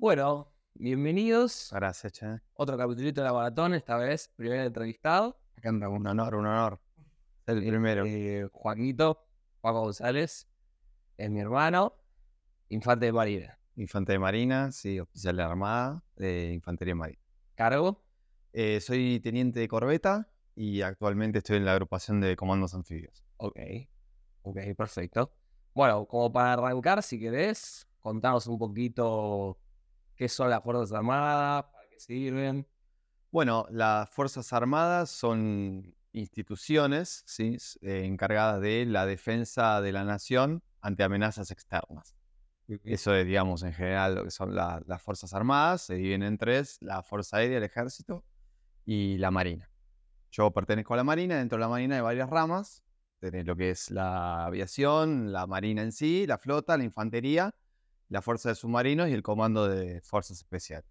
Bueno, bienvenidos. Gracias, che. Otro capítulo de la maratón, esta vez, primer entrevistado. Acá anda, un honor, un honor. El primero. Eh, Juaco González, es mi hermano, infante de marina. Infante de Marina, sí, oficial de la Armada de Infantería Marina. ¿Cargo? Eh, soy teniente de corbeta y actualmente estoy en la agrupación de comandos anfibios. Ok, ok, perfecto. Bueno, como para arrancar, si querés, contanos un poquito qué son las Fuerzas Armadas, para qué sirven. Bueno, las Fuerzas Armadas son instituciones eh, encargadas de la defensa de la nación ante amenazas externas. Eso es, digamos, en general lo que son la- las Fuerzas Armadas. Se dividen en tres, la Fuerza Aérea, el Ejército y la Marina. Yo pertenezco a la Marina, dentro de la Marina hay varias ramas. Tenés lo que es la aviación, la Marina en sí, la flota, la infantería, la Fuerza de Submarinos y el Comando de Fuerzas Especiales.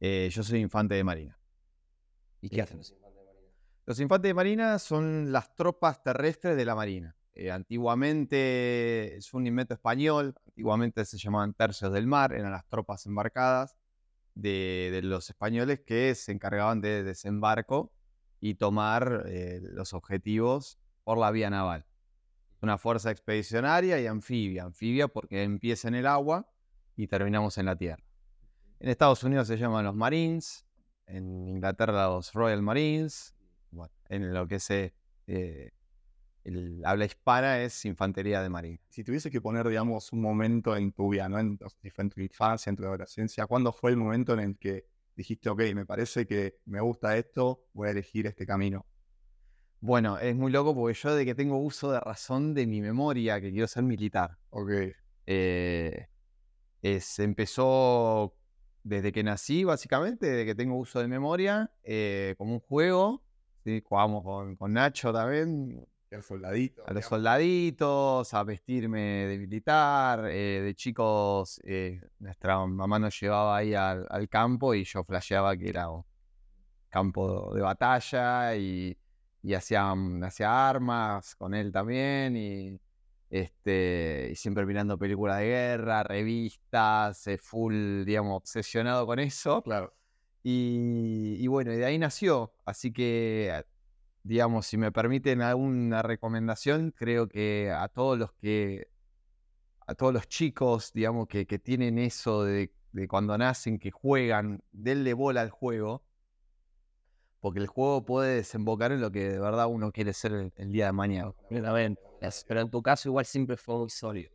Eh, yo soy infante de Marina. ¿Y qué hacen los infantes de marina? Los infantes de marina son las tropas terrestres de la marina. Eh, antiguamente es un invento español, antiguamente se llamaban tercios del mar, eran las tropas embarcadas de, de los españoles que se encargaban de desembarco y tomar eh, los objetivos por la vía naval. Una fuerza expedicionaria y anfibia. Anfibia porque empieza en el agua y terminamos en la tierra. En Estados Unidos se llaman los Marines, en Inglaterra los Royal Marines, en lo que es eh, eh, el habla hispana es infantería de marina. Si tuviese que poner, digamos, un momento en tu vida, ¿no? En, en tu infancia, en tu adolescencia, ¿cuándo fue el momento en el que dijiste, ok, me parece que me gusta esto, voy a elegir este camino? Bueno, es muy loco porque yo de que tengo uso de razón de mi memoria, que quiero ser militar, Ok, eh, es, empezó desde que nací, básicamente, desde que tengo uso de memoria, eh, como un juego. ¿sí? Jugábamos con, con Nacho también, el soldadito. a los digamos. soldaditos, a vestirme de militar. eh, de chicos, eh, nuestra mamá nos llevaba ahí al, al campo y yo flasheaba que era campo de batalla y, y hacía, mm, hacía armas con él también. Y, este, y siempre mirando películas de guerra, revistas, eh, full, digamos, obsesionado con eso. Claro. Y, y bueno, y de ahí nació. Así que, a- digamos, si me permiten alguna recomendación, creo que a todos los que, a todos los chicos, digamos, que, que tienen eso de, de cuando nacen, que juegan, denle bola al juego, porque el juego puede desembocar en lo que de verdad uno quiere ser el, el día de mañana. Pero en tu caso igual siempre fue muy sólido.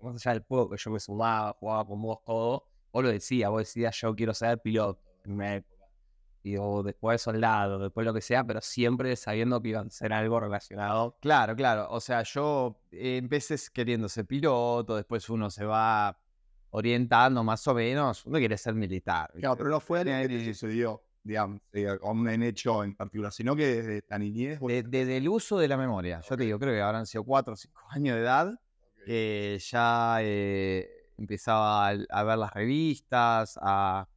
Más allá del juego que yo me sumaba, jugaba con vos todo, vos lo decías, vos decías yo quiero ser piloto en una época. Y o después soldado, después lo que sea, pero siempre sabiendo que iban a ser algo relacionado. Claro, claro. O sea, yo eh, empecé queriendo ser piloto, después uno se va orientando más o menos. Uno quiere ser militar. Claro, pero no fue algo que te Eh, sucedió, digamos, eh, con un hecho en particular, sino que desde la niñez. Desde el uso de la memoria. Yo te digo, creo que habrán sido cuatro o cinco años de edad. que ya eh, empezaba a, a ver las revistas, a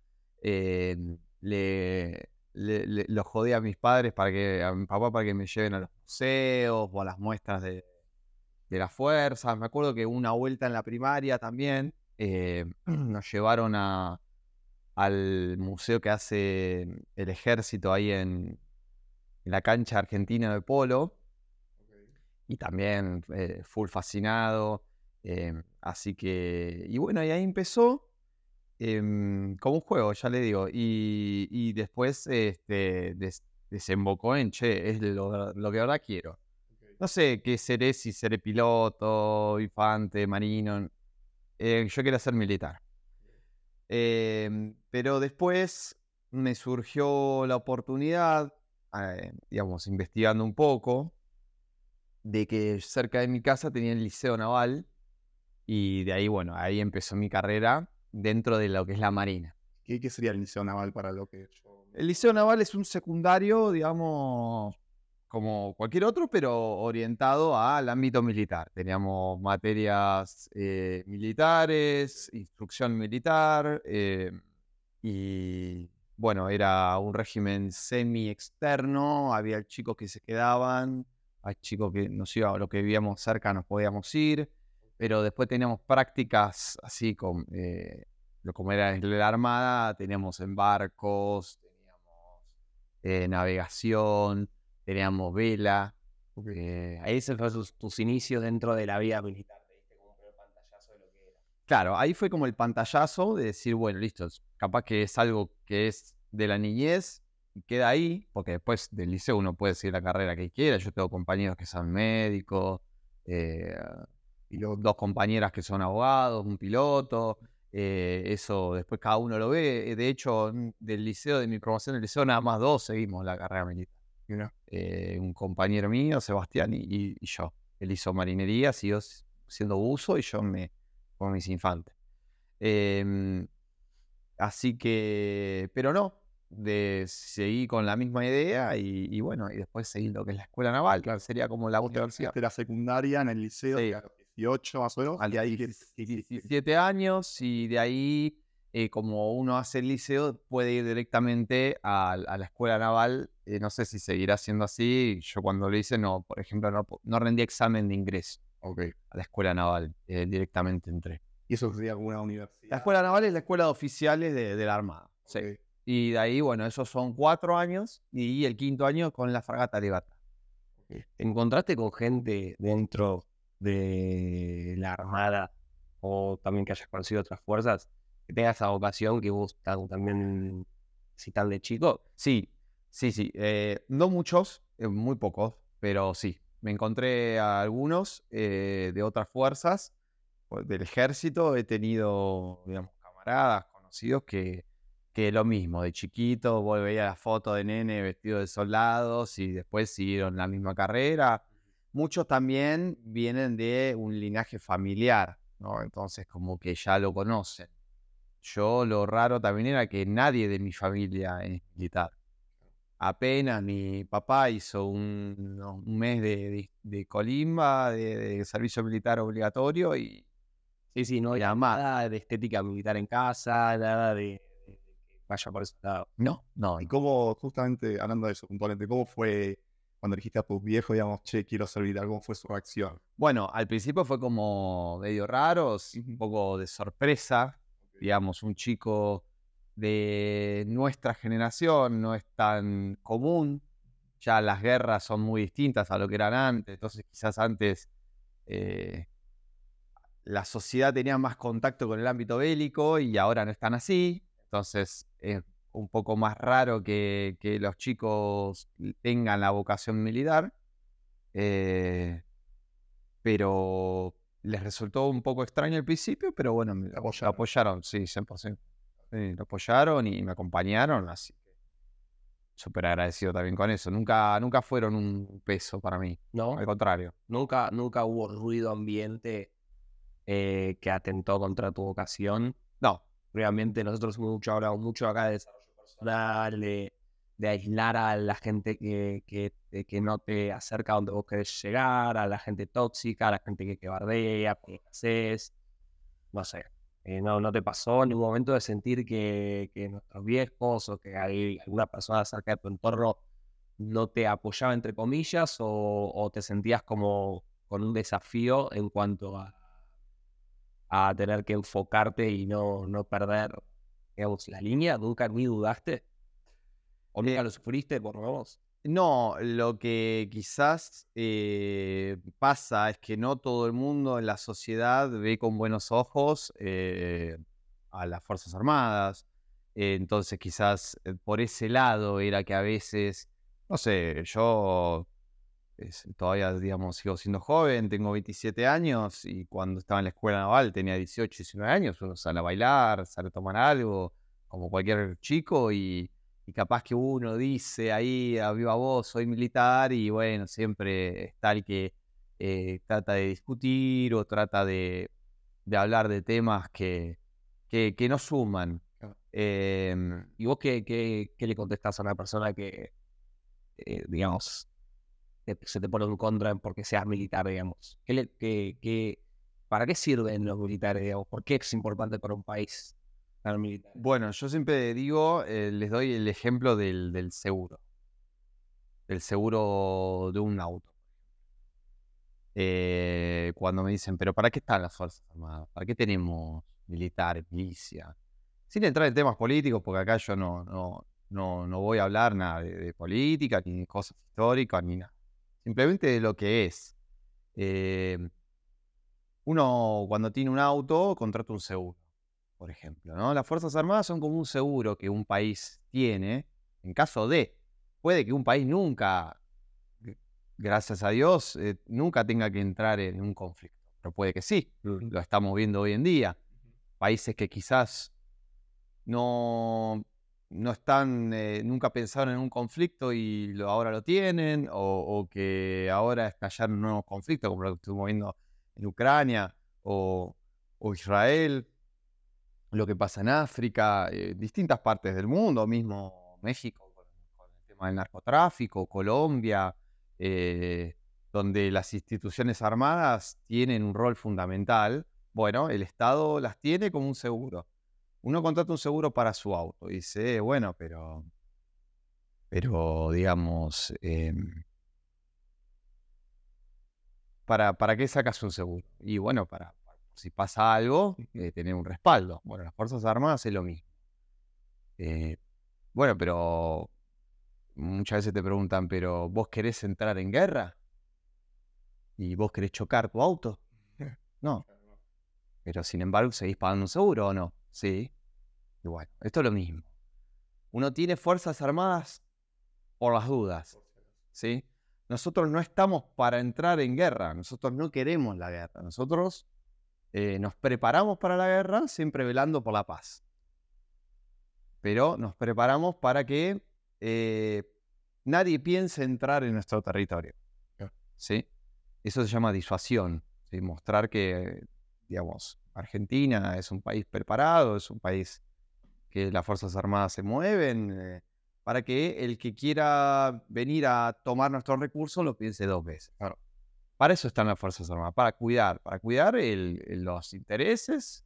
eh, le, le- le- los jodía a mis padres para que, a mi papá para que me lleven a los museos o a las muestras de, de las fuerzas. Me acuerdo que una vuelta en la primaria también eh, nos llevaron a, al museo que hace el ejército ahí en, en la cancha argentina de polo y también eh, full fascinado. em, así que, y bueno, y ahí empezó em, como un juego, ya le digo. Y, y después este, des- desembocó en, che, es lo, lo que verdad quiero. No sé qué seré, si seré piloto, infante, marino. eh, yo quiero ser militar. Em, pero después me surgió la oportunidad, eh, digamos, investigando un poco, de que cerca de mi casa tenía el liceo naval y de ahí, bueno, ahí empezó mi carrera dentro de lo que es la marina. ¿Qué, qué sería el liceo naval para lo que yo... El liceo naval es un secundario, digamos, como cualquier otro, pero orientado al ámbito militar. Teníamos materias eh, militares, instrucción militar, eh, y bueno, era un régimen semi-externo, había chicos que se quedaban, hay chicos que nos iba, lo que vivíamos cerca nos podíamos ir, pero después teníamos prácticas así con... eh, como era la Armada, teníamos en barcos, teníamos eh, navegación, teníamos vela. eh, Ahí se fue tus, tus inicios dentro de la vida militar. Te diste como un primer pantallazo de lo que era. Claro, ahí fue como el pantallazo de decir, bueno, listo, capaz que es algo que es de la niñez y queda ahí, porque después del liceo uno puede seguir la carrera que quiera. Yo tengo compañeros que son médicos, eh, y lo- dos compañeras que son abogados, un piloto. eh, eso después cada uno lo ve. De hecho, del liceo, de mi promoción del liceo, nada más dos seguimos la carrera militar. Mira, Eh, un compañero mío, Sebastián, y, y- y yo. Él hizo marinería, siguió siendo buzo y yo me con mis infantes. Em, así que, pero no, de, seguí con la misma idea y, y bueno, y después seguí lo que es la escuela naval, claro, sería como la universidad. de la secundaria en el liceo, Sí. a los 18 más o menos. A y ahí los que- 17 años y de ahí, eh, como uno hace el liceo, puede ir directamente a, a la escuela naval. Eh, no sé si seguirá siendo así. Yo cuando lo hice, no, por ejemplo, no, no rendí examen de ingreso a la escuela naval, eh, directamente entré. Y eso sería alguna universidad. La escuela naval es la escuela de oficiales de, de la Armada. Sí. Y de ahí, bueno, esos son cuatro años y el quinto año con la fragata Legata. ¿Te encontraste con gente dentro de la Armada o también que hayas conocido otras fuerzas que tenga esa vocación que vos también, si tan de chico? Sí, sí, sí. eh, no muchos, eh, muy pocos, pero sí. Me encontré a algunos eh, de otras fuerzas, del ejército. He tenido, digamos, camaradas, conocidos que, que lo mismo, de chiquito, vos veías la foto de nene vestido de soldados y después siguieron la misma carrera. Muchos también vienen de un linaje familiar, ¿no? Entonces como que ya lo conocen. Yo lo raro también era que nadie de mi familia es militar. Apenas mi papá hizo un, no, un mes de, de- de colimba, de, de servicio militar obligatorio y Sí, sí, no hay nada de estética militar en casa, nada de, que vaya por ese lado. No, no, Y cómo, justamente hablando de eso puntualmente, ¿cómo fue cuando dijiste a tus viejos, digamos, che, quiero ser militar? ¿Cómo fue su reacción? Bueno, al principio fue como medio raro, un poco de sorpresa. Digamos, un chico de nuestra generación no es tan común. Ya las guerras son muy distintas a lo que eran antes. Entonces, quizás antes eh, la sociedad tenía más contacto con el ámbito bélico y ahora no están así. Entonces, es un poco más raro que, que los chicos tengan la vocación militar. Eh, pero les resultó un poco extraño al principio, pero bueno, apoyaron. apoyaron, sí, 100%. Sí, lo apoyaron y me acompañaron, así que súper agradecido también con eso. Nunca, nunca fueron un peso para mí, ¿No? al contrario. Nunca, nunca hubo ruido ambiente eh, que atentó contra tu vocación. No, Realmente nosotros mucho hablamos mucho acá de desarrollo personal, de, de aislar a la gente que, que, te- que no te acerca a donde vos querés llegar, a la gente tóxica, a la gente que, que bardea, que haces. No sé. Eh, no, ¿No te pasó en ningún momento de sentir que, que nuestros viejos o que hay alguna persona cerca de tu entorno no te apoyaba, entre comillas, o, o te sentías como con un desafío en cuanto a, a tener que enfocarte y no, no perder, digamos, la línea? ¿Nunca ni dudaste? ¿O nunca Eh, lo sufriste, por lo menos? No, lo que quizás eh, pasa es que no todo el mundo en la sociedad ve con buenos ojos eh, a las Fuerzas Armadas. Entonces quizás eh, por ese lado era que a veces, no sé, yo todavía, digamos, sigo siendo joven, tengo 27 años y cuando estaba en la escuela naval tenía 18, 19 años, uno sale a bailar, sale a tomar algo, como cualquier chico y y capaz que uno dice ahí a viva voz, soy militar, y bueno, siempre está el que eh, trata de discutir o trata de, de hablar de temas que, que, que no suman. Em, ¿Y vos qué, qué, qué le contestás a una persona que, eh, digamos, se te pone en contra porque seas militar, digamos? ¿Qué le- qué- qué- ¿Para qué sirven los militares, digamos? ¿Por qué es importante para un país bueno, yo siempre digo, eh, les doy el ejemplo del, seguro, del seguro de un auto. Eh, cuando me dicen, pero ¿para qué están las Fuerzas Armadas? ¿Para qué tenemos militares, milicia? sin entrar en temas políticos, porque acá yo no, no, no, no voy a hablar nada de, de política, ni de cosas históricas, ni nada. Simplemente de lo que es. Eh, uno cuando tiene un auto contrata un seguro, por ejemplo. ¿no? Las Fuerzas Armadas son como un seguro que un país tiene en caso de. Puede que un país nunca, gracias a Dios, eh, nunca tenga que entrar en un conflicto. Pero puede que sí. Lo estamos viendo hoy en día. Países que quizás no, no están, eh, nunca pensaron en un conflicto y lo, ahora lo tienen, o, o que ahora estallaron nuevos conflictos, como lo que estuvimos viendo en Ucrania o, o Israel, lo que pasa en África, eh, distintas partes del mundo, mismo México con, el tema del narcotráfico, Colombia, eh, donde las instituciones armadas tienen un rol fundamental. Bueno, el Estado las tiene como un seguro. Uno contrata un seguro para su auto y dice, bueno, pero, pero digamos, em, ¿para, ¿para qué sacas un seguro? Y bueno, para- si pasa algo, eh, tener un respaldo. Bueno, las Fuerzas Armadas es lo mismo. Eh, bueno, pero muchas veces te preguntan, pero ¿vos querés entrar en guerra? ¿Y vos querés chocar tu auto? No. Pero sin embargo, ¿seguís pagando un seguro o no? Sí. Y bueno, esto es lo mismo. Uno tiene Fuerzas Armadas por las dudas. ¿sí? Nosotros no estamos para entrar en guerra, nosotros no queremos la guerra, nosotros eh, nos preparamos para la guerra siempre velando por la paz. Pero nos preparamos para que eh, nadie piense entrar en nuestro territorio. ¿sí? Eso se llama disuasión, ¿sí? mostrar que, digamos, Argentina es un país preparado, es un país que las Fuerzas Armadas se mueven, eh, para que el que quiera venir a tomar nuestros recursos lo piense dos veces. Claro. Para eso están las Fuerzas Armadas, para cuidar, para cuidar los intereses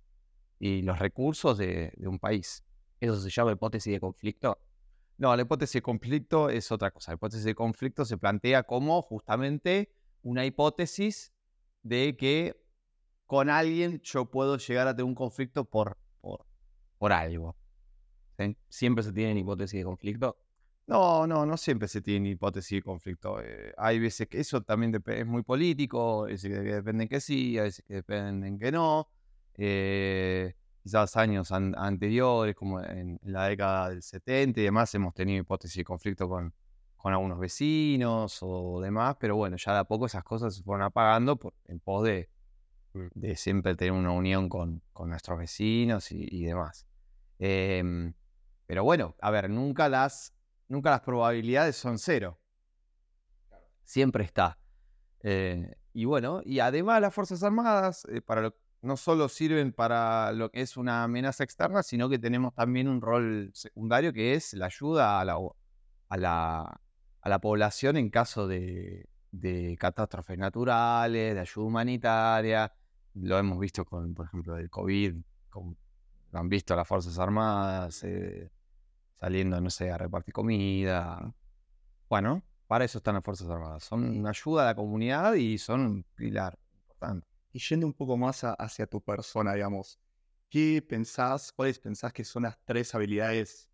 y los recursos de, un país. Eso se llama hipótesis de conflicto. No, la hipótesis de conflicto es otra cosa. La hipótesis de conflicto se plantea como justamente una hipótesis de que con alguien yo puedo llegar a tener un conflicto por, por, por algo. Siempre se tienen hipótesis de conflicto. No, no, no siempre se tiene hipótesis de conflicto. eh, hay veces que eso también es muy político, hay veces que dependen que sí, hay veces que dependen que no. eh, quizás años an- anteriores, como en, la década del 70 y demás, hemos tenido hipótesis de conflicto con, con algunos vecinos o demás, pero bueno, ya de a poco esas cosas se fueron apagando por, en pos de, de siempre tener una unión con, con nuestros vecinos y, y demás. Em, pero bueno, a ver, nunca las, nunca las probabilidades son cero. Siempre está. Eh, y bueno, y además las Fuerzas Armadas eh, para lo- no solo sirven para lo que es una amenaza externa, sino que tenemos también un rol secundario que es la ayuda a la, a la, a la población en caso de, de catástrofes naturales, de ayuda humanitaria. Lo hemos visto con, por ejemplo, el COVID, con- lo han visto las Fuerzas Armadas eh, saliendo, no sé, a repartir comida. Bueno, para eso están las Fuerzas Armadas. Son una ayuda a la comunidad y son un pilar importante. Y yendo un poco más a- hacia tu persona, digamos, ¿qué pensás, cuáles pensás que son las tres habilidades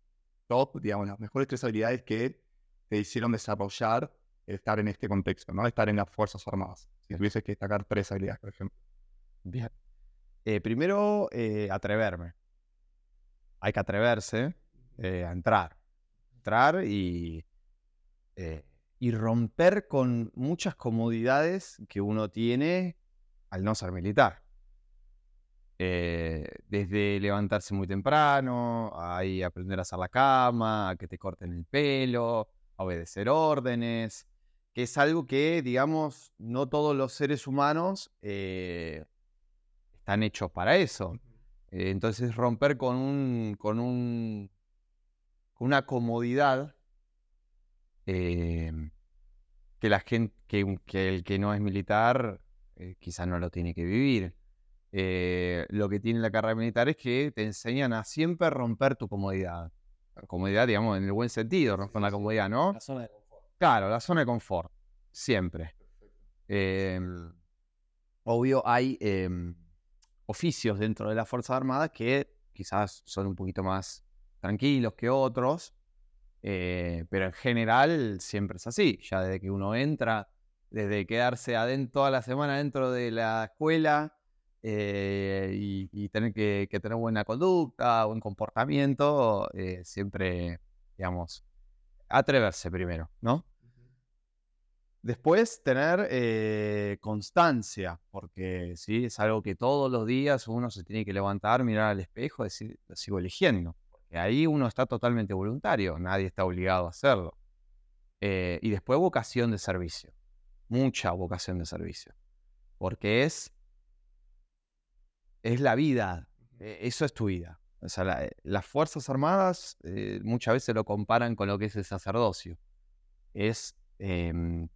top, digamos, las mejores tres habilidades que te hicieron desarrollar estar en este contexto, ¿no? Estar en las Fuerzas Armadas. Si tuvieses que destacar tres habilidades, por ejemplo. Bien. Eh, primero, eh, atreverme. Hay que atreverse eh, a entrar. Entrar y, eh, y romper con muchas comodidades que uno tiene al no ser militar. Eh, desde levantarse muy temprano, a aprender a hacer la cama, a que te corten el pelo, a obedecer órdenes, que es algo que, digamos, no todos los seres humanos eh, están hechos para eso. Eh, entonces romper con un, con un, una comodidad eh, que la gente, que el que no es militar eh, quizás no lo tiene que vivir. Eh, lo que tiene la carrera militar es que te enseñan a siempre romper tu comodidad. Comodidad, digamos, en el buen sentido, romper la comodidad, ¿no? La zona de confort. Claro, la zona de confort, siempre. Em, obvio, hay em, oficios dentro de las Fuerzas Armadas que, quizás son un poquito más tranquilos que otros, eh, pero en general siempre es así, ya desde que uno entra, desde quedarse adentro toda la semana dentro de la escuela eh, y, tener que, tener buena conducta, buen comportamiento, eh, siempre, digamos, atreverse primero, ¿no? Después tener eh, constancia, porque ¿sí? es algo que todos los días uno se tiene que levantar, mirar al espejo y decir, lo sigo eligiendo. Porque ahí uno está totalmente voluntario, nadie está obligado a hacerlo. Eh, y después vocación de servicio, mucha vocación de servicio, porque es, es la vida, e, eso es tu vida. O sea, eh, las Fuerzas Armadas muchas veces lo comparan con lo que es el sacerdocio. Es em,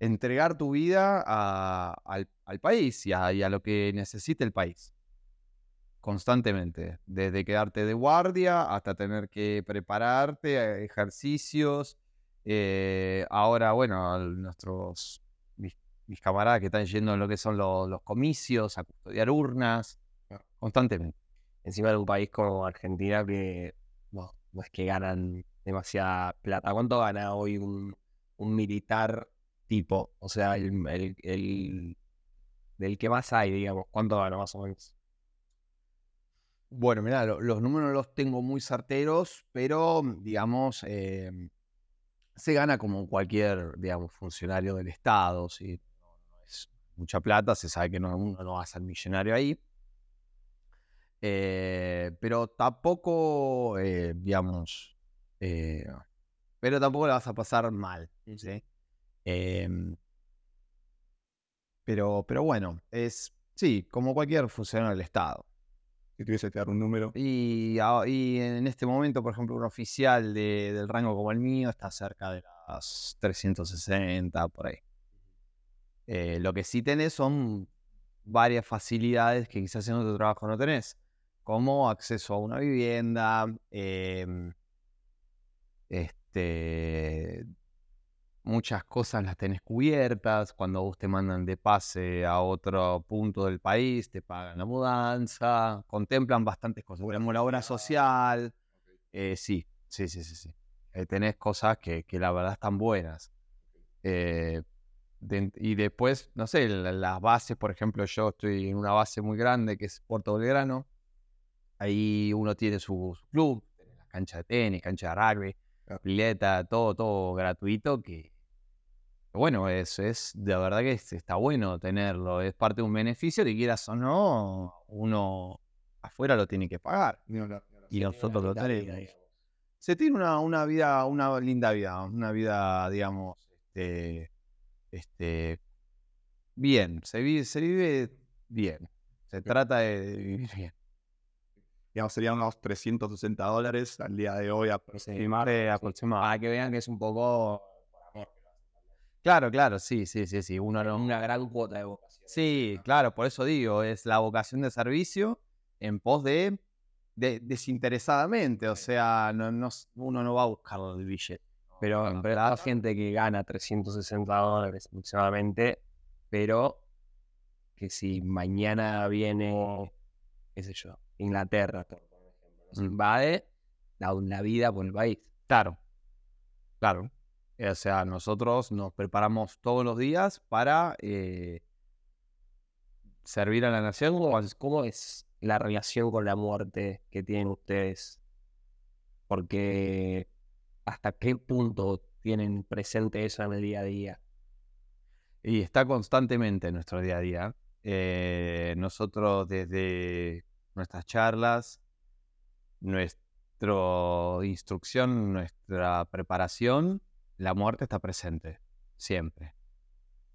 entregar tu vida al, país y a, lo que necesite el país. Constantemente. Desde quedarte de guardia hasta tener que prepararte, a ejercicios. Eh, ahora, bueno, nuestros mis, camaradas que están yendo en lo que son los, comicios, a custodiar urnas, constantemente. Encima de un país como Argentina que no, es que ganan demasiada plata. ¿Cuánto gana hoy un, un militar tipo, o sea, el, el, del que más hay, digamos, ¿cuánto gana más o menos? Bueno, mira, los números los tengo muy certeros, pero digamos, em, se gana como cualquier, digamos, funcionario del Estado, ¿sí? no, es mucha plata, se sabe que no, uno no va a ser millonario ahí. Eh, pero tampoco, eh, digamos, eh, pero tampoco la vas a pasar mal, ¿sí? Em, pero, pero bueno, es, sí, como cualquier funcionario del Estado. Si tuviese que dar un número. Y, y en este momento, por ejemplo, un oficial de, del rango como el mío está cerca de las 360, por ahí. Eh, lo que sí tenés son varias facilidades que quizás en otro trabajo no tenés, como acceso a una vivienda, em, este, muchas cosas las tenés cubiertas, cuando vos te mandan de pase a otro punto del país, te pagan la mudanza, contemplan bastantes cosas. Tenemos la obra social, eh, sí, sí, sí, sí, sí. Eh, tenés cosas que, que, la verdad están buenas. Eh, y después, no sé, las bases, por ejemplo, yo estoy en una base muy grande que es Puerto Belgrano. Ahí uno tiene su, club, la cancha de tenis, cancha de rugby, pileta, todo, todo gratuito que bueno, eso es, de verdad que está bueno tenerlo, es parte de un beneficio que quieras o no, uno afuera lo tiene que pagar. y nosotros lo tenemos. Se tiene una, una, vida, una linda vida, una vida, digamos, este, este, bien, se vive, se vive bien, se trata de vivir bien. Digamos, serían unos 360 dólares al día de hoy aproximadamente. Para que vean que es un poco Claro, claro, sí, sí, sí, sí. Uno, una gran cuota de vocación. Sí, claro, por eso digo, es la vocación de servicio en pos de, desinteresadamente, o sea, no, no, uno no va a buscar el billete. Pero en verdad hay gente que gana 360 dólares aproximadamente, pero que si mañana viene, qué sé yo, Inglaterra, por ejemplo, nos mm. invade, da una vida por el país. Claro, claro. O sea, nosotros nos preparamos todos los días para eh, servir a la nación. ¿Cómo es la relación con la muerte que tienen ustedes? Porque hasta qué punto tienen presente eso en el día a día. Y está constantemente en nuestro día a día. Eh, nosotros desde nuestras charlas, nuestra instrucción, nuestra preparación, la muerte está presente, siempre.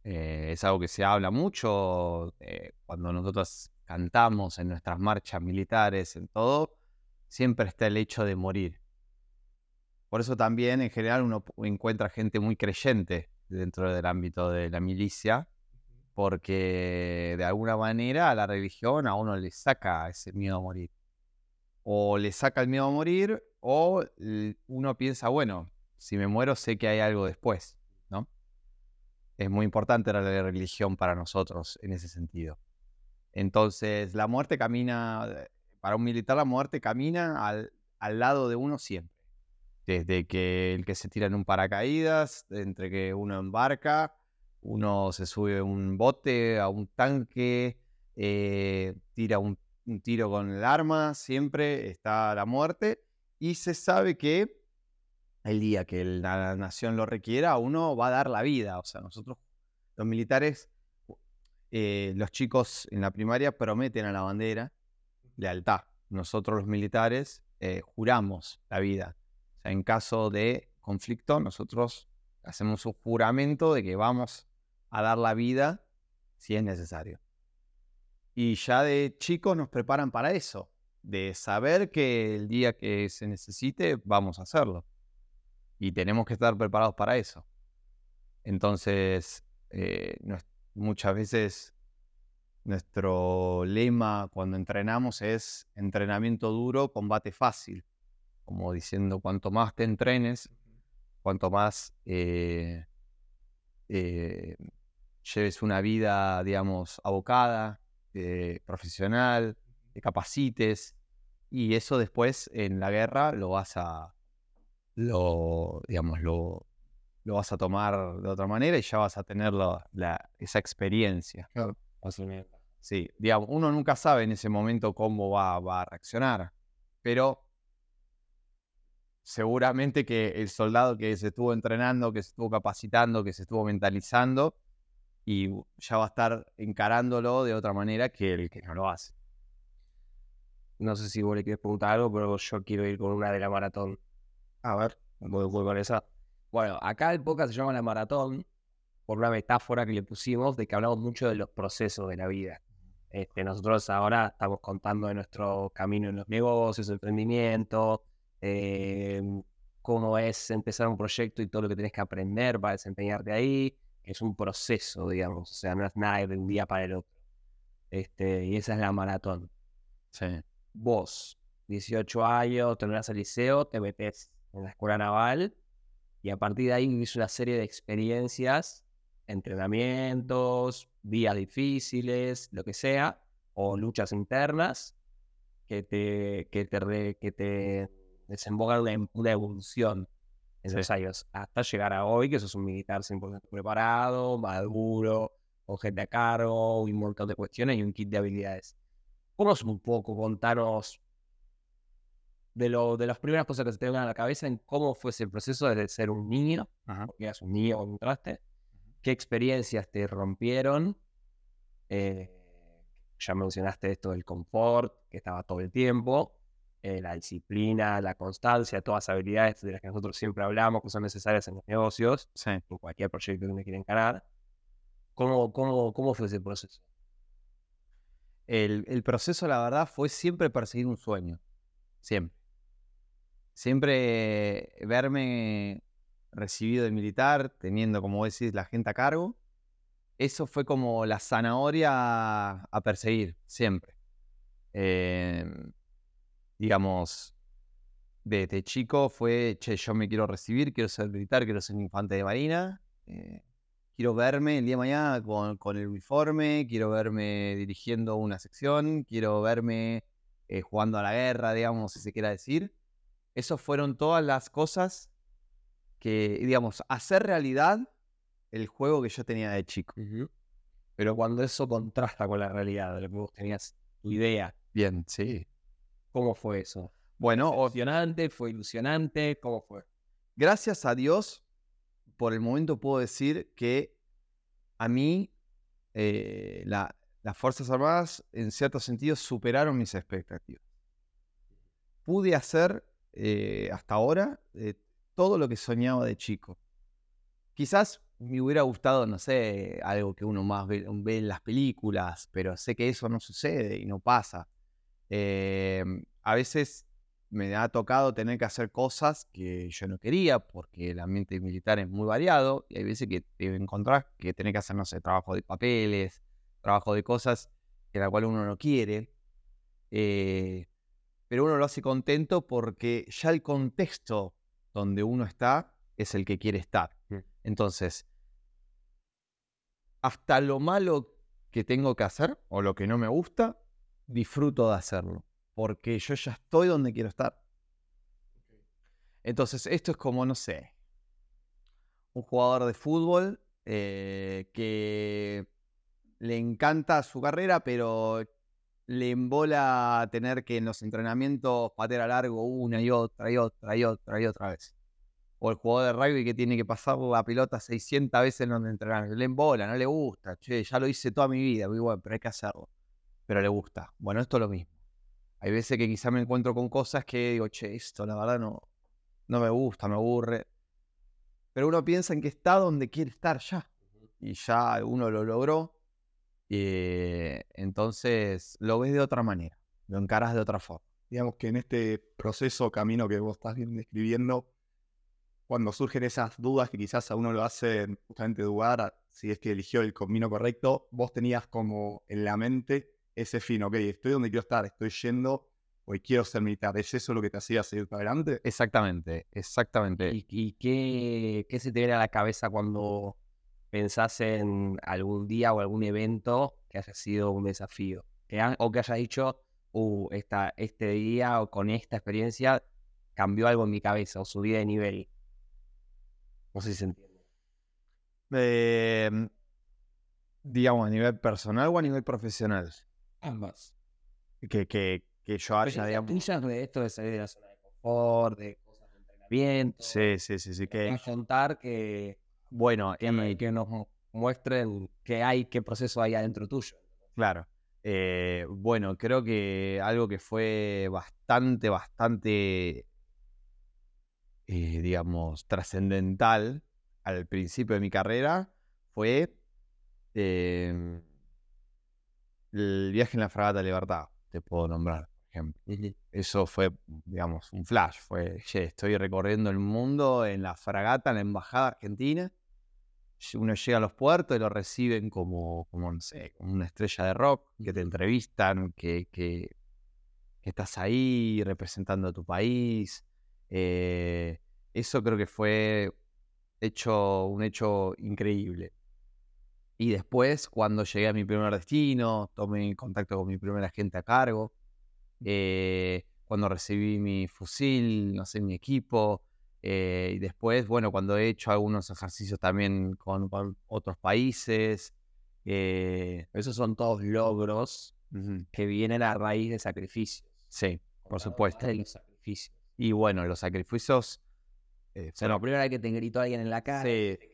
Eh, es algo que se habla mucho eh, cuando nosotros cantamos en nuestras marchas militares, en todo, siempre está el hecho de morir. Por eso también en general uno encuentra gente muy creyente dentro del ámbito de la milicia, porque de alguna manera la religión a uno le saca ese miedo a morir. O le saca el miedo a morir, o uno piensa, bueno, si me muero sé que hay algo después, ¿no? Es muy importante la religión para nosotros en ese sentido. Entonces, la muerte camina, para un militar la muerte camina al, al lado de uno siempre. Desde que el que se tira en un paracaídas, entre que uno embarca, uno se sube a un bote, a un tanque, eh, tira un tiro con el arma, siempre está la muerte. Y se sabe que el día que la nación lo requiera, uno va a dar la vida. O sea, nosotros, los militares, eh, los chicos en la primaria prometen a la bandera lealtad. Nosotros los militares eh, juramos la vida. O sea, en caso de conflicto, nosotros hacemos un juramento de que vamos a dar la vida si es necesario. Y ya de chicos nos preparan para eso, de saber que el día que se necesite vamos a hacerlo. Y tenemos que estar preparados para eso. Entonces, eh, muchas veces nuestro lema cuando entrenamos es entrenamiento duro, combate fácil. Como diciendo, cuanto más te entrenes, cuanto más eh, eh, lleves una vida, digamos, abocada, profesional, te capacites, y eso después en la guerra lo vas a, lo, digamos, lo, lo vas a tomar de otra manera y ya vas a tener la, esa experiencia. Claro. Sí, digamos, uno nunca sabe en ese momento cómo va, va a reaccionar, pero seguramente que el soldado que se estuvo entrenando, que se estuvo capacitando, que se estuvo mentalizando, y ya va a estar encarándolo de otra manera que el que no lo hace. No sé si vos le quieres preguntar algo, pero yo quiero ir con una de la maratón. A ver, voy, con esa. Bueno, acá el podcast se llama la maratón por una metáfora que le pusimos de que hablamos mucho de los procesos de la vida. Este, nosotros ahora estamos contando de nuestro camino en los negocios, emprendimiento, eh, cómo es empezar un proyecto y todo lo que tienes que aprender para desempeñarte ahí es un proceso, digamos, o sea, no es nada de un día para el otro. Este, y esa es la maratón. Sí. Vos, 18 años, terminás el liceo, te metes en la escuela naval y a partir de ahí vivís una serie de experiencias, entrenamientos, días difíciles, lo que sea, o luchas internas que te, que te, que te desembocan una, una evolución en esos años, hasta llegar a hoy, que sos un militar 100% preparado, maduro, con gente a cargo, un montón de cuestiones y un kit de habilidades. ¿Cómo es un poco contaros de, lo, de las primeras cosas que se te vengan a la cabeza en cómo fue ese proceso de ser un niño, porque eras un niño cuando entraste, qué experiencias te rompieron, eh, ya mencionaste esto del confort, que estaba todo el tiempo, eh, la disciplina, la constancia, todas las habilidades de las que nosotros siempre hablamos, que son necesarias en los negocios, en cualquier proyecto que uno quiera encarar. ¿Cómo, cómo, cómo fue ese proceso? El, el, proceso, la verdad, fue siempre perseguir un sueño. Siempre. Siempre verme recibido de militar, teniendo, como decís, la gente a cargo. Eso fue como la zanahoria a perseguir, siempre. Eh, digamos, desde chico fue, che, yo me quiero recibir, quiero ser militar, quiero ser infante de marina, eh, quiero verme el día de mañana con, el uniforme, quiero verme dirigiendo una sección, quiero verme eh, jugando a la guerra, digamos, si se quiera decir. Esas fueron todas las cosas que, digamos, hacer realidad el juego que yo tenía de chico. Pero cuando eso contrasta con la realidad, de lo que vos tenías tu idea. Bien, sí. ¿Cómo fue eso? Bueno, ¿Fue emocionante? ¿Fue ilusionante? ¿Cómo fue? Gracias a Dios, por el momento puedo decir que a mí eh, las Fuerzas Armadas, en cierto sentido, superaron mis expectativas. Pude hacer eh, hasta ahora eh, todo lo que soñaba de chico. Quizás me hubiera gustado, no sé, algo que uno más ve en las películas, pero sé que eso no sucede y no pasa. Em, a veces me ha tocado tener que hacer cosas que yo no quería porque el ambiente militar es muy variado y hay veces que te encontrar que tener que hacer, no sé, trabajo de papeles, trabajo de cosas que la cual uno no quiere. Eh, pero uno lo hace contento porque ya el contexto donde uno está es el que quiere estar. Mm. Entonces, hasta lo malo que tengo que hacer o lo que no me gusta, disfruto de hacerlo. porque yo ya estoy donde quiero estar. Entonces, esto es como, no sé, un jugador de fútbol eh, que le encanta su carrera, pero le embola tener que en los entrenamientos patear a largo una y otra y otra y otra y otra vez. O el jugador de rugby que tiene que pasar la pelota 600 veces en donde entrenar. Le embola, no le gusta. Che, ya lo hice toda mi vida, muy bueno, pero hay que hacerlo. Pero le gusta. Bueno, esto es lo mismo. Hay veces que quizá me encuentro con cosas que digo, che, esto la verdad no, no me gusta, me aburre. Pero uno piensa en que está donde quiere estar ya. Y ya uno lo logró. Eh, entonces lo ves de otra manera, lo encaras de otra forma. Digamos que en este proceso, camino que vos estás bien describiendo, cuando surgen esas dudas que quizás a uno lo hacen justamente dudar si es que eligió el camino correcto, vos tenías como en la mente ese fin, ok, estoy donde quiero estar, estoy yendo hoy quiero ser militar. ¿Es eso lo que te hacía seguir para adelante? Exactamente, exactamente. ¿Y, y qué, qué se te viene a la cabeza cuando pensás en algún día o algún evento que haya sido un desafío? Que ha- o que hayas dicho, uh, esta, este día o con esta experiencia cambió algo en mi cabeza o subí de nivel. No sé si se entiende. Eh, digamos, a nivel personal o a nivel profesional. Ambas. Que, que, que yo haya, digamos. de esto de salir de la zona de confort, de cosas de entrenamiento. Sí, sí, sí, sí. Que Que, contar que, bueno, que, me- que nos mu- muestren qué hay, qué proceso hay adentro tuyo. Claro. Eh, bueno, creo que algo que fue bastante, bastante, eh, digamos, trascendental al principio de mi carrera fue em, el viaje en la Fragata Libertad, te puedo nombrar, por ejemplo. Eso fue, digamos, un flash. Fue, che, estoy recorriendo el mundo en la fragata, en la embajada argentina. Uno llega a los puertos y lo reciben como, como no sé, como una estrella de rock, que te entrevistan, que, que, que estás ahí representando a tu país. Eh, eso creo que fue hecho, un hecho increíble. Y después, cuando llegué a mi primer destino, tomé contacto con mi primer agente a cargo, eh, cuando recibí mi fusil, no sé, mi equipo, eh, y después, bueno, cuando he hecho algunos ejercicios también con, con otros países. eh, Esos son todos logros que vienen a raíz de sacrificios. sí, por supuesto. Los sacrificios. Y bueno, los sacrificios... eh, O sea, lo primero que te gritó alguien en la cara. Sí. está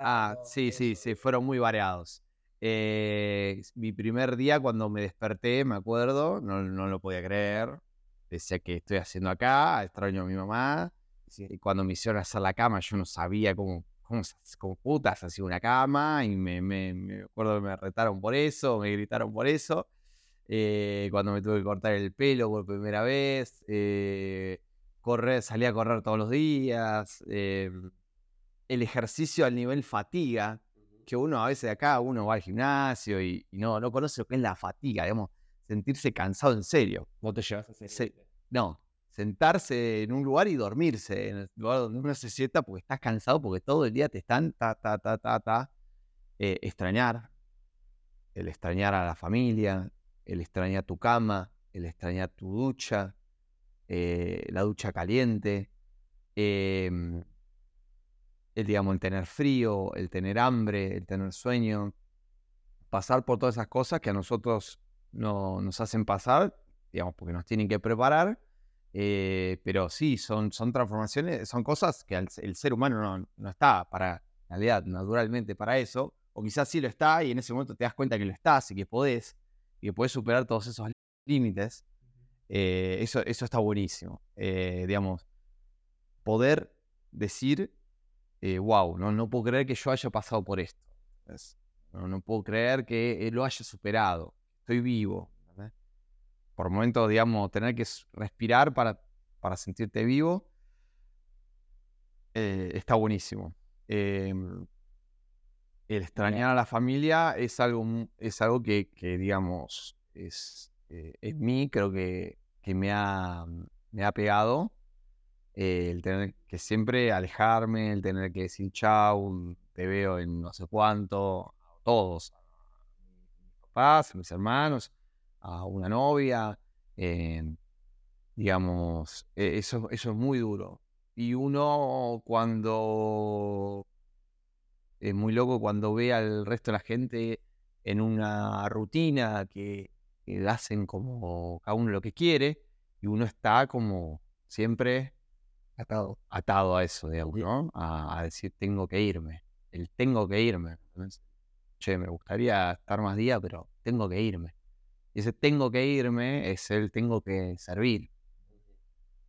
Ah, pasando, sí, sí, eso. sí, fueron muy variados. Eh, mi primer día cuando me desperté, me acuerdo, no, no lo podía creer. Decía que estoy haciendo acá, extraño a mi mamá. Y cuando me hicieron hacer la cama, yo no sabía cómo, cómo, se cómo putas hacía una cama. Y me, me, me acuerdo que me retaron por eso, me gritaron por eso. Eh, cuando me tuve que cortar el pelo por primera vez. eh, correr, salí a correr todos los días. eh, el ejercicio al nivel fatiga, que uno a veces acá, uno va al gimnasio y, y no, no conoce lo que es la fatiga, digamos, sentirse cansado en serio. Vos te llevas a Sí. límite. No, sentarse en un lugar y dormirse en el lugar donde uno se sienta porque estás cansado, porque todo el día te están ta, ta, ta, ta, ta. Eh, extrañar, el extrañar a la familia, el extrañar tu cama, el extrañar tu ducha, eh, la ducha caliente, em, el, digamos, el tener frío, el tener hambre, el tener sueño, pasar por todas esas cosas que a nosotros no, nos hacen pasar, digamos, porque nos tienen que preparar, eh, pero sí, son, son transformaciones, son cosas que el ser humano no, no está para, en realidad, naturalmente para eso, o quizás sí lo está y en ese momento te das cuenta que lo estás y que podés, y que podés superar todos esos límites, eh, eso, eso está buenísimo. Eh, digamos, poder decir, wow, no, no puedo creer que yo haya pasado por esto. No, no puedo creer que lo haya superado. Estoy vivo. Por momentos, digamos, tener que respirar para, para sentirte vivo eh, está buenísimo. Em, el extrañar a la familia es algo, es algo que, que, digamos, es eh, en mí, creo que, que me, ha, me ha pegado. eh, el tener que siempre alejarme, el tener que decir chau, te veo en no sé cuánto, a todos, a mis papás, a mis hermanos, a una novia, Eh, digamos, e- eso, eso es muy duro. Y uno cuando es muy loco cuando ve al resto de la gente en una rutina que, que hacen como cada uno lo que quiere y uno está como siempre Atado. atado a eso, digamos, ¿no? A, a decir tengo que irme, el tengo que irme. Che, me gustaría estar más días, pero tengo que irme. Ese tengo que irme es el tengo que servir.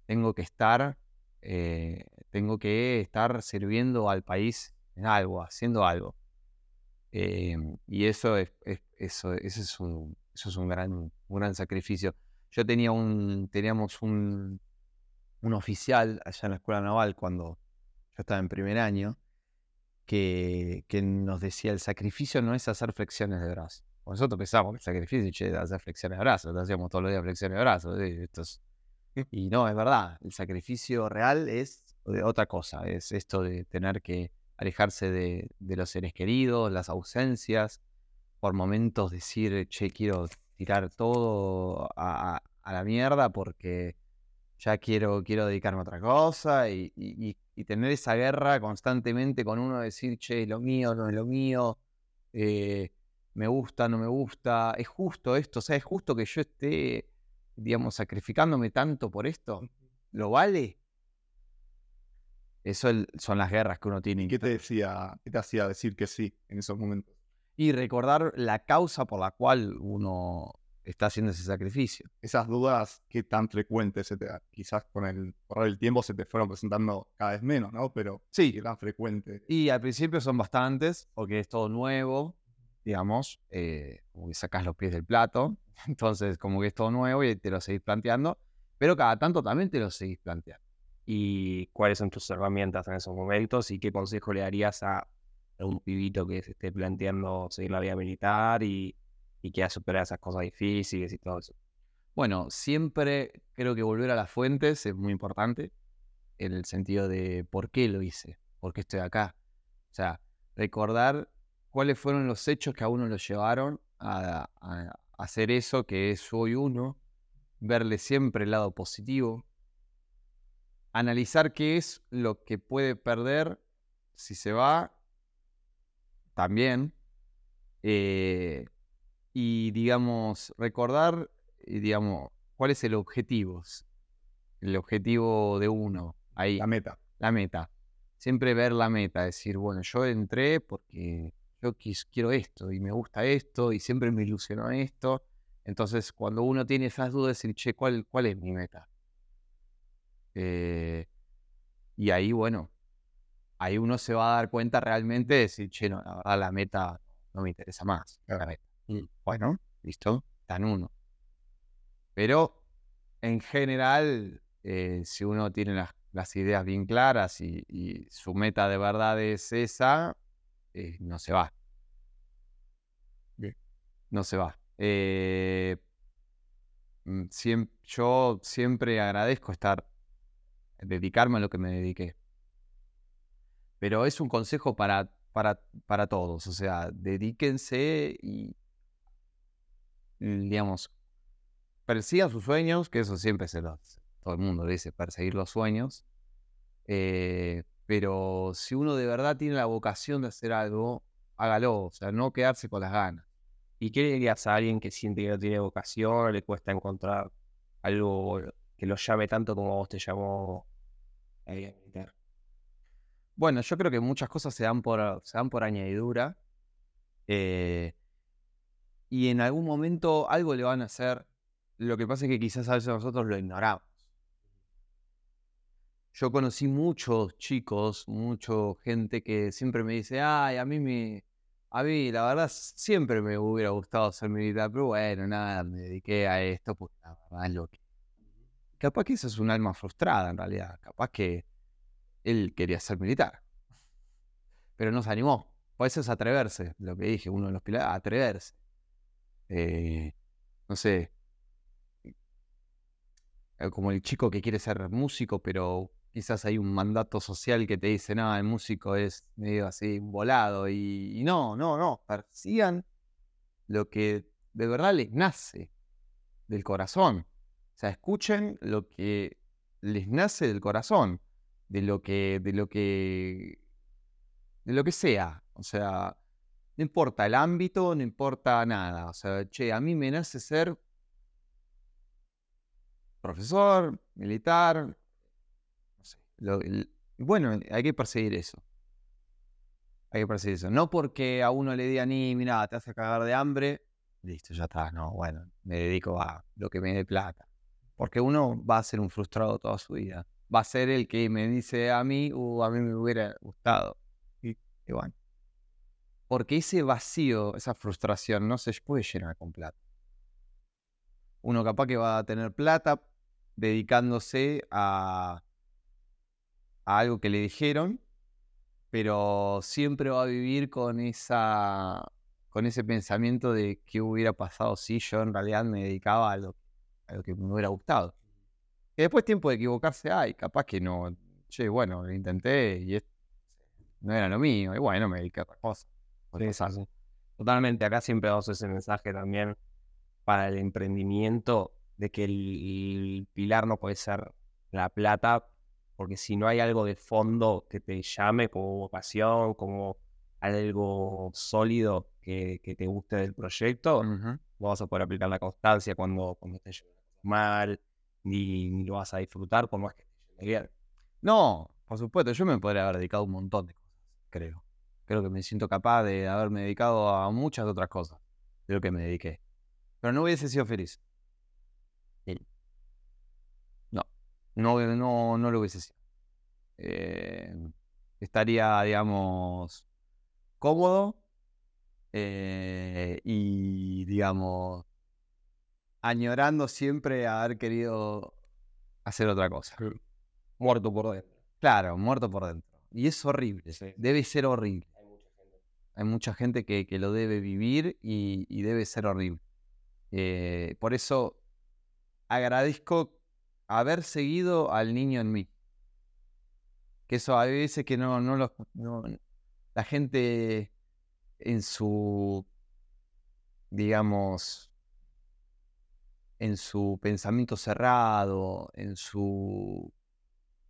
Tengo que estar, eh, tengo que estar sirviendo al país en algo, haciendo algo. Eh, y eso es, es- eso, es un, eso es un gran, un gran sacrificio. Yo tenía un, teníamos un, un oficial allá en la escuela naval cuando yo estaba en primer año que, que nos decía el sacrificio no es hacer flexiones de brazos. Nosotros pensábamos que el sacrificio che, hacer flexiones de brazos, hacíamos todos los días flexiones de brazos. esto es- Y no, es verdad, el sacrificio real es otra cosa, es esto de tener que alejarse de, de los seres queridos, las ausencias, por momentos decir, che, quiero tirar todo a, la mierda porque ya quiero, quiero dedicarme a otra cosa y, y- y- y tener esa guerra constantemente con uno, decir, che, lo mío, no es lo mío, eh, me gusta, no me gusta, es justo esto, o sea, es justo que yo esté, digamos, sacrificándome tanto por esto, ¿lo vale? Eso el- son las guerras que uno tiene. ¿Y qué te decía, qué te hacía decir que sí en esos momentos? Y recordar la causa por la cual uno está haciendo ese sacrificio. Esas dudas, ¿qué tan frecuentes se te? Quizás con el correr del tiempo se te fueron presentando cada vez menos, ¿no? Pero Sí. ¿qué tan frecuente? Y al principio son bastantes, porque es todo nuevo, digamos, eh, como que sacas los pies del plato, entonces como que es todo nuevo y te lo seguís planteando, pero cada tanto también te lo seguís planteando. ¿Y cuáles son tus herramientas en esos momentos? ¿Y qué consejo le darías a un pibito que se esté planteando seguir la vida militar y, y quiera superar esas cosas difíciles y todo eso? Bueno, siempre creo que volver a las fuentes es muy importante, en el sentido de por qué lo hice, por qué estoy acá. O sea, recordar cuáles fueron los hechos que a uno lo llevaron a, a- a hacer eso que es hoy uno, verle siempre el lado positivo, analizar qué es lo que puede perder si se va también, eh, y digamos, recordar, y, digamos, cuál es el objetivo, el objetivo de uno ahí La meta. la meta. Siempre ver la meta, decir, bueno, yo entré porque yo quis- quiero esto y me gusta esto y siempre me ilusionó esto. Entonces, cuando uno tiene esas dudas, decir, che, ¿cuál, cuál es mi meta? Eh, y ahí, bueno, ahí uno se va a dar cuenta realmente de decir, che, no, la verdad la meta no me interesa más. la meta. Bueno, listo, tan uno. Pero en general, eh, si uno tiene las, las ideas bien claras y, y su meta de verdad es esa, eh, no se va. No se va. Eh, mm, yo siempre agradezco estar, dedicarme a lo que me dediqué. Pero es un consejo para, para, para todos. O sea, dedíquense y, mm, digamos, persigan sus sueños, que eso siempre se los, todo el mundo dice, perseguir los sueños. Eh, pero si uno de verdad tiene la vocación de hacer algo, hágalo, o sea, no quedarse con las ganas. ¿Y qué le dirías a alguien que siente que no tiene vocación, le cuesta encontrar algo que lo llame tanto como a vos te llamó militar? Bueno, yo creo que muchas cosas se dan por, se dan por añadidura. eh, y en algún momento algo le van a hacer. Lo que pasa es que quizás a veces nosotros lo ignoramos. Yo conocí muchos chicos, mucha gente que siempre me dice, ay, a mí me. A mí, la verdad, siempre me hubiera gustado ser militar, pero bueno, nada, me dediqué a esto porque la verdad lo que. Capaz que eso es un alma frustrada en realidad. Capaz que él quería ser militar. Pero no se animó. Por eso es atreverse, lo que dije, uno de los pilares, atreverse. Eh, no sé. eh, Como el chico que quiere ser músico, pero quizás hay un mandato social que te dice, no, el músico es medio así, volado. Y, no, no, no. Persigan lo que de verdad les nace del corazón. sea, escuchen lo que les nace del corazón, de lo que, de lo que, de lo que sea. O sea, no importa el ámbito, no importa nada. O sea, che, a mí me nace ser profesor, militar. Bueno, hay que perseguir eso. Hay que perseguir eso. No porque a uno le digan, ni, mira, te hace cagar de hambre, listo, ya está. No, bueno, me dedico a lo que me dé plata. Porque uno va a ser un frustrado toda su vida. Va a ser el que me dice a mí, uh, a mí me hubiera gustado. Y bueno. Porque ese vacío, esa frustración, no se puede llenar con plata. Uno capaz que va a tener plata dedicándose a, a algo que le dijeron, pero siempre va a vivir con esa con ese pensamiento de qué hubiera pasado si yo en realidad me dedicaba a lo, a lo que me hubiera gustado. Que después tiempo de equivocarse hay, capaz que no, che, bueno, lo intenté y es- no era lo mío, y bueno, me dediqué a otra cosa. Sí. Totalmente, acá siempre damos ese mensaje también para el emprendimiento de que el, el pilar no puede ser la plata, porque si no hay algo de fondo que te llame como vocación, como algo sólido que, que te guste del proyecto, no vas a poder aplicar la constancia cuando, cuando esté yendo las cosas mal, ni, ni lo vas a disfrutar por más que esté yendo bien. No, por supuesto, yo me podría haber dedicado a un montón de cosas, creo. Creo que me siento capaz de haberme dedicado a muchas otras cosas de lo que me dediqué. Pero no hubiese sido feliz. Y- No, no, no, no lo hubiese sido. Eh, estaría, digamos, cómodo eh, y, digamos, añorando siempre haber querido hacer otra cosa. Muerto por dentro. Claro, muerto por dentro. Y es horrible, Sí. debe ser horrible. Hay mucha gente. Hay mucha gente que, que lo debe vivir y, y debe ser horrible. Eh, por eso agradezco haber seguido al niño en mí. Que eso hay veces que no, no lo- no- la gente en su, digamos, en su pensamiento cerrado, en su,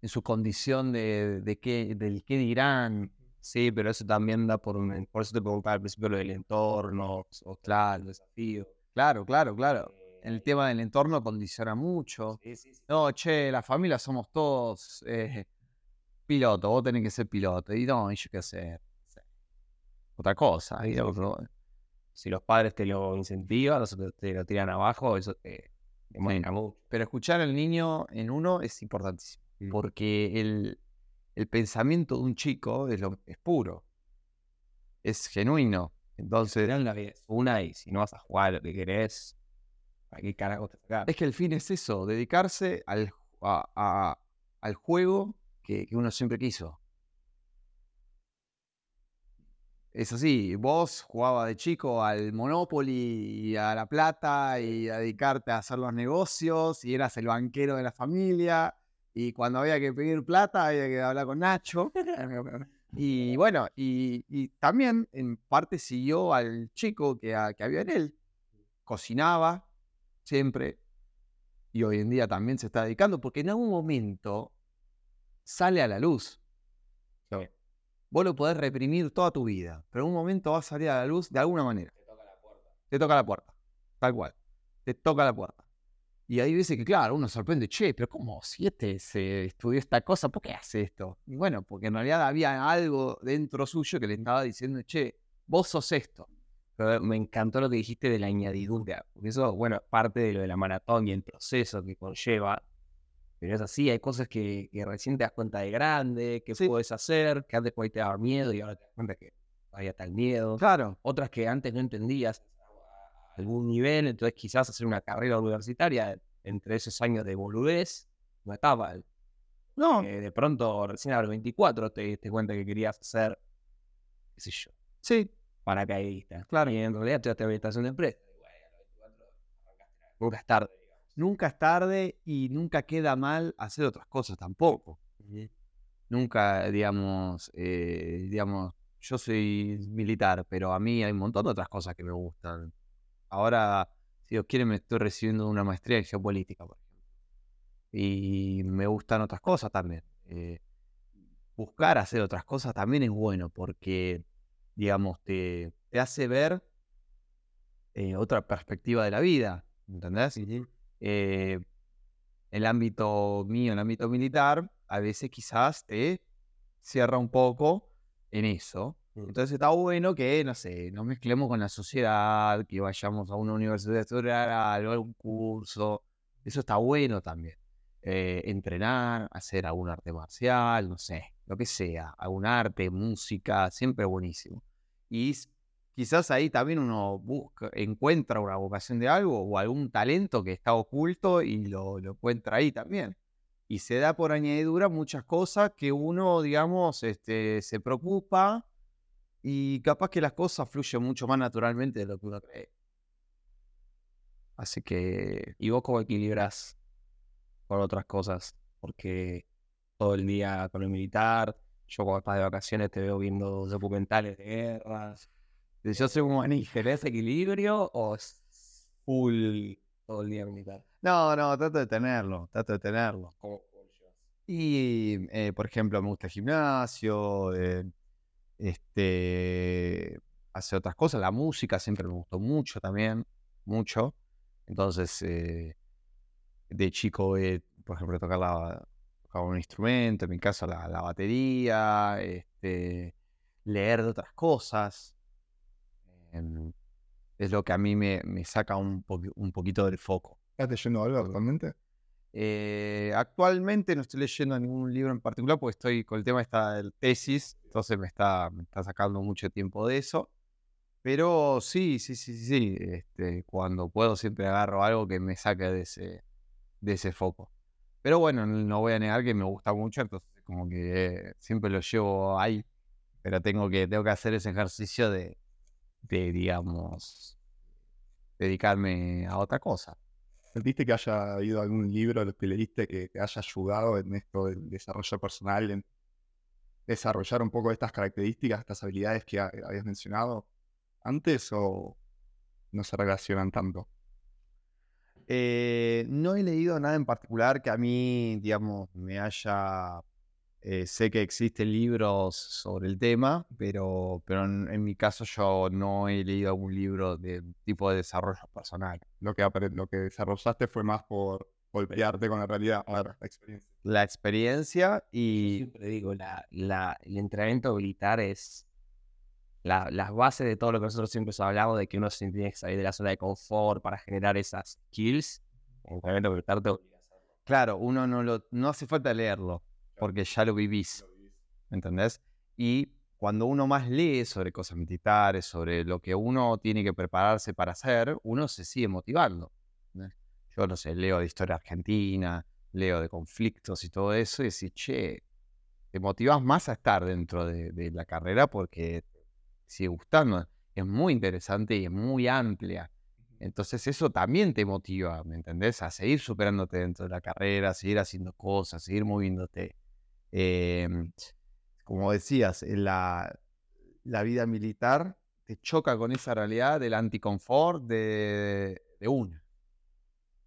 en su condición de, de qué, del qué dirán, Sí, pero eso también da por un... Por eso te preguntaba al principio lo del entorno, o claro, el desafío. Claro, claro, claro. Eh, El tema del entorno condiciona mucho. No, che, la familia somos todos eh, pilotos, vos tenés que ser piloto. Y no, y yo qué hacer. Otra cosa. Y otro- Si los padres te lo incentivan, los otros te lo tiran abajo, eso te, te mucho. Pero escuchar al niño en uno es importantísimo. Mm. Porque el, el pensamiento de un chico es, lo, es puro. Es genuino. Entonces, Al final la vida es una y si no vas a jugar lo que querés, ¿para qué carajo es que el fin es eso, dedicarse al, a- a- al juego que, que uno siempre quiso. Es así, vos jugabas de chico al Monopoly y a la plata y a dedicarte a hacer los negocios y eras el banquero de la familia y cuando había que pedir plata había que hablar con Nacho. Y bueno, y, y también en parte siguió al chico que, que había en él. Cocinaba siempre y hoy en día también se está dedicando porque en algún momento sale a la luz. Sí. Vos lo podés reprimir toda tu vida, pero en un momento va a salir a la luz de alguna manera. Te toca la puerta. Te toca la puerta, tal cual. Te toca la puerta. Y hay veces que, claro, uno sorprende, che, pero ¿cómo? Si este se estudió esta cosa, ¿por qué hace esto? Y bueno, porque en realidad había algo dentro suyo que le estaba diciendo, che, vos sos esto. Pero me encantó lo que dijiste de la añadidura, porque eso, bueno, es parte de lo de la maratón y el proceso que conlleva. Pero es así, hay cosas que, que recién te das cuenta de grande, que Sí. puedes hacer, que antes por ahí te daba miedo y ahora te das cuenta que está el miedo. Claro, Otras que antes no entendías a algún nivel, entonces quizás hacer una carrera universitaria entre esos años de boludez no estaba. no, Eh, de pronto, recién a los 24 te diste cuenta que querías hacer, qué sé yo, sí, paracaidista. Claro. Y en realidad estudiaste administración de empresas. Y bueno, a los 24 arrancaste. Nunca es tarde, nunca es tarde y nunca queda mal hacer otras cosas tampoco. Nunca, digamos, eh, digamos, yo soy militar, pero a mí hay un montón de otras cosas que me gustan. Ahora, si Dios quiere, me estoy recibiendo una maestría en geopolítica, por ejemplo. y me gustan otras cosas también. Eh, buscar hacer otras cosas también es bueno porque, digamos, te, te hace ver eh, otra perspectiva de la vida, ¿entendés? Eh, el ámbito mío, el ámbito militar, a veces quizás te cierra un poco en eso. Mm. Entonces está bueno que, no sé, nos mezclemos con la sociedad, que vayamos a una universidad a estudiar algo, algún curso. Eso está bueno también. Eh, entrenar, hacer algún arte marcial, no sé, lo que sea, algún arte, música, siempre buenísimo. Y quizás ahí también uno busca, encuentra una vocación de algo o algún talento que está oculto y lo, lo encuentra ahí también. Y se da por añadidura muchas cosas que uno, digamos, este, se preocupa y capaz que las cosas fluyen mucho más naturalmente de lo que uno cree. Así que ¿Y vos cómo equilibras con otras cosas? Porque todo el día con el militar, yo cuando estás de vacaciones te veo viendo documentales de guerras. yo soy un maní. ¿Tenés equilibrio o es full todo el día militar? No, no, trato de tenerlo, trato de tenerlo. ¿Cómo? Y, eh, por ejemplo, me gusta el gimnasio, eh, este, hacer otras cosas. La música siempre me gustó mucho también, mucho. Entonces, eh, de chico, eh, por ejemplo, tocar la, tocaba un instrumento, en mi caso la, la batería, este, leer de otras cosas. Em, es lo que a mí me, me saca un, poqui- un poquito del foco. ¿Estás leyendo algo actualmente? Eh, actualmente no estoy leyendo ningún libro en particular porque estoy con el tema esta del tesis, entonces me está, me está sacando mucho tiempo de eso. Pero sí, sí, sí, sí, sí, este, cuando puedo siempre agarro algo que me saque de ese, de ese foco. Pero bueno, no voy a negar que me gusta mucho, entonces como que siempre lo llevo ahí, pero tengo que, tengo que hacer ese ejercicio de, de, digamos, dedicarme a otra cosa. ¿Sentiste que haya habido algún libro que leíste que te haya ayudado en esto del desarrollo personal, en desarrollar un poco estas características, estas habilidades que ha- habías mencionado antes o no se relacionan tanto? Eh, no he leído nada en particular que a mí, digamos, me haya... eh, sé que existen libros sobre el tema, pero, pero en, en mi caso yo no he leído algún libro de tipo de desarrollo personal. Lo que, lo que desarrollaste fue más por golpearte con la realidad, la experiencia. La experiencia Yo y... siempre digo, la, la- el entrenamiento militar es la- las bases de todo lo que nosotros siempre hablamos, de que uno se tiene que salir de la zona de confort para generar esas skills. Entrenamiento militar te. Claro, uno no lo... No hace falta leerlo, porque ya lo vivís. ¿me ¿entendés? Y cuando uno más lee sobre cosas militares, sobre lo que uno tiene que prepararse para hacer, uno se sigue motivando. ¿entendés? Yo no sé, leo de historia argentina, leo de conflictos y todo eso, y decís, che, te motivas más a estar dentro de, de la carrera porque sigue gustando. Es muy interesante y es muy amplia. Entonces eso también te motiva, ¿me entendés? A seguir superándote dentro de la carrera, a seguir haciendo cosas, seguir moviéndote. Em, como decías, en la, la vida militar te choca con esa realidad del anticonfort de, de una.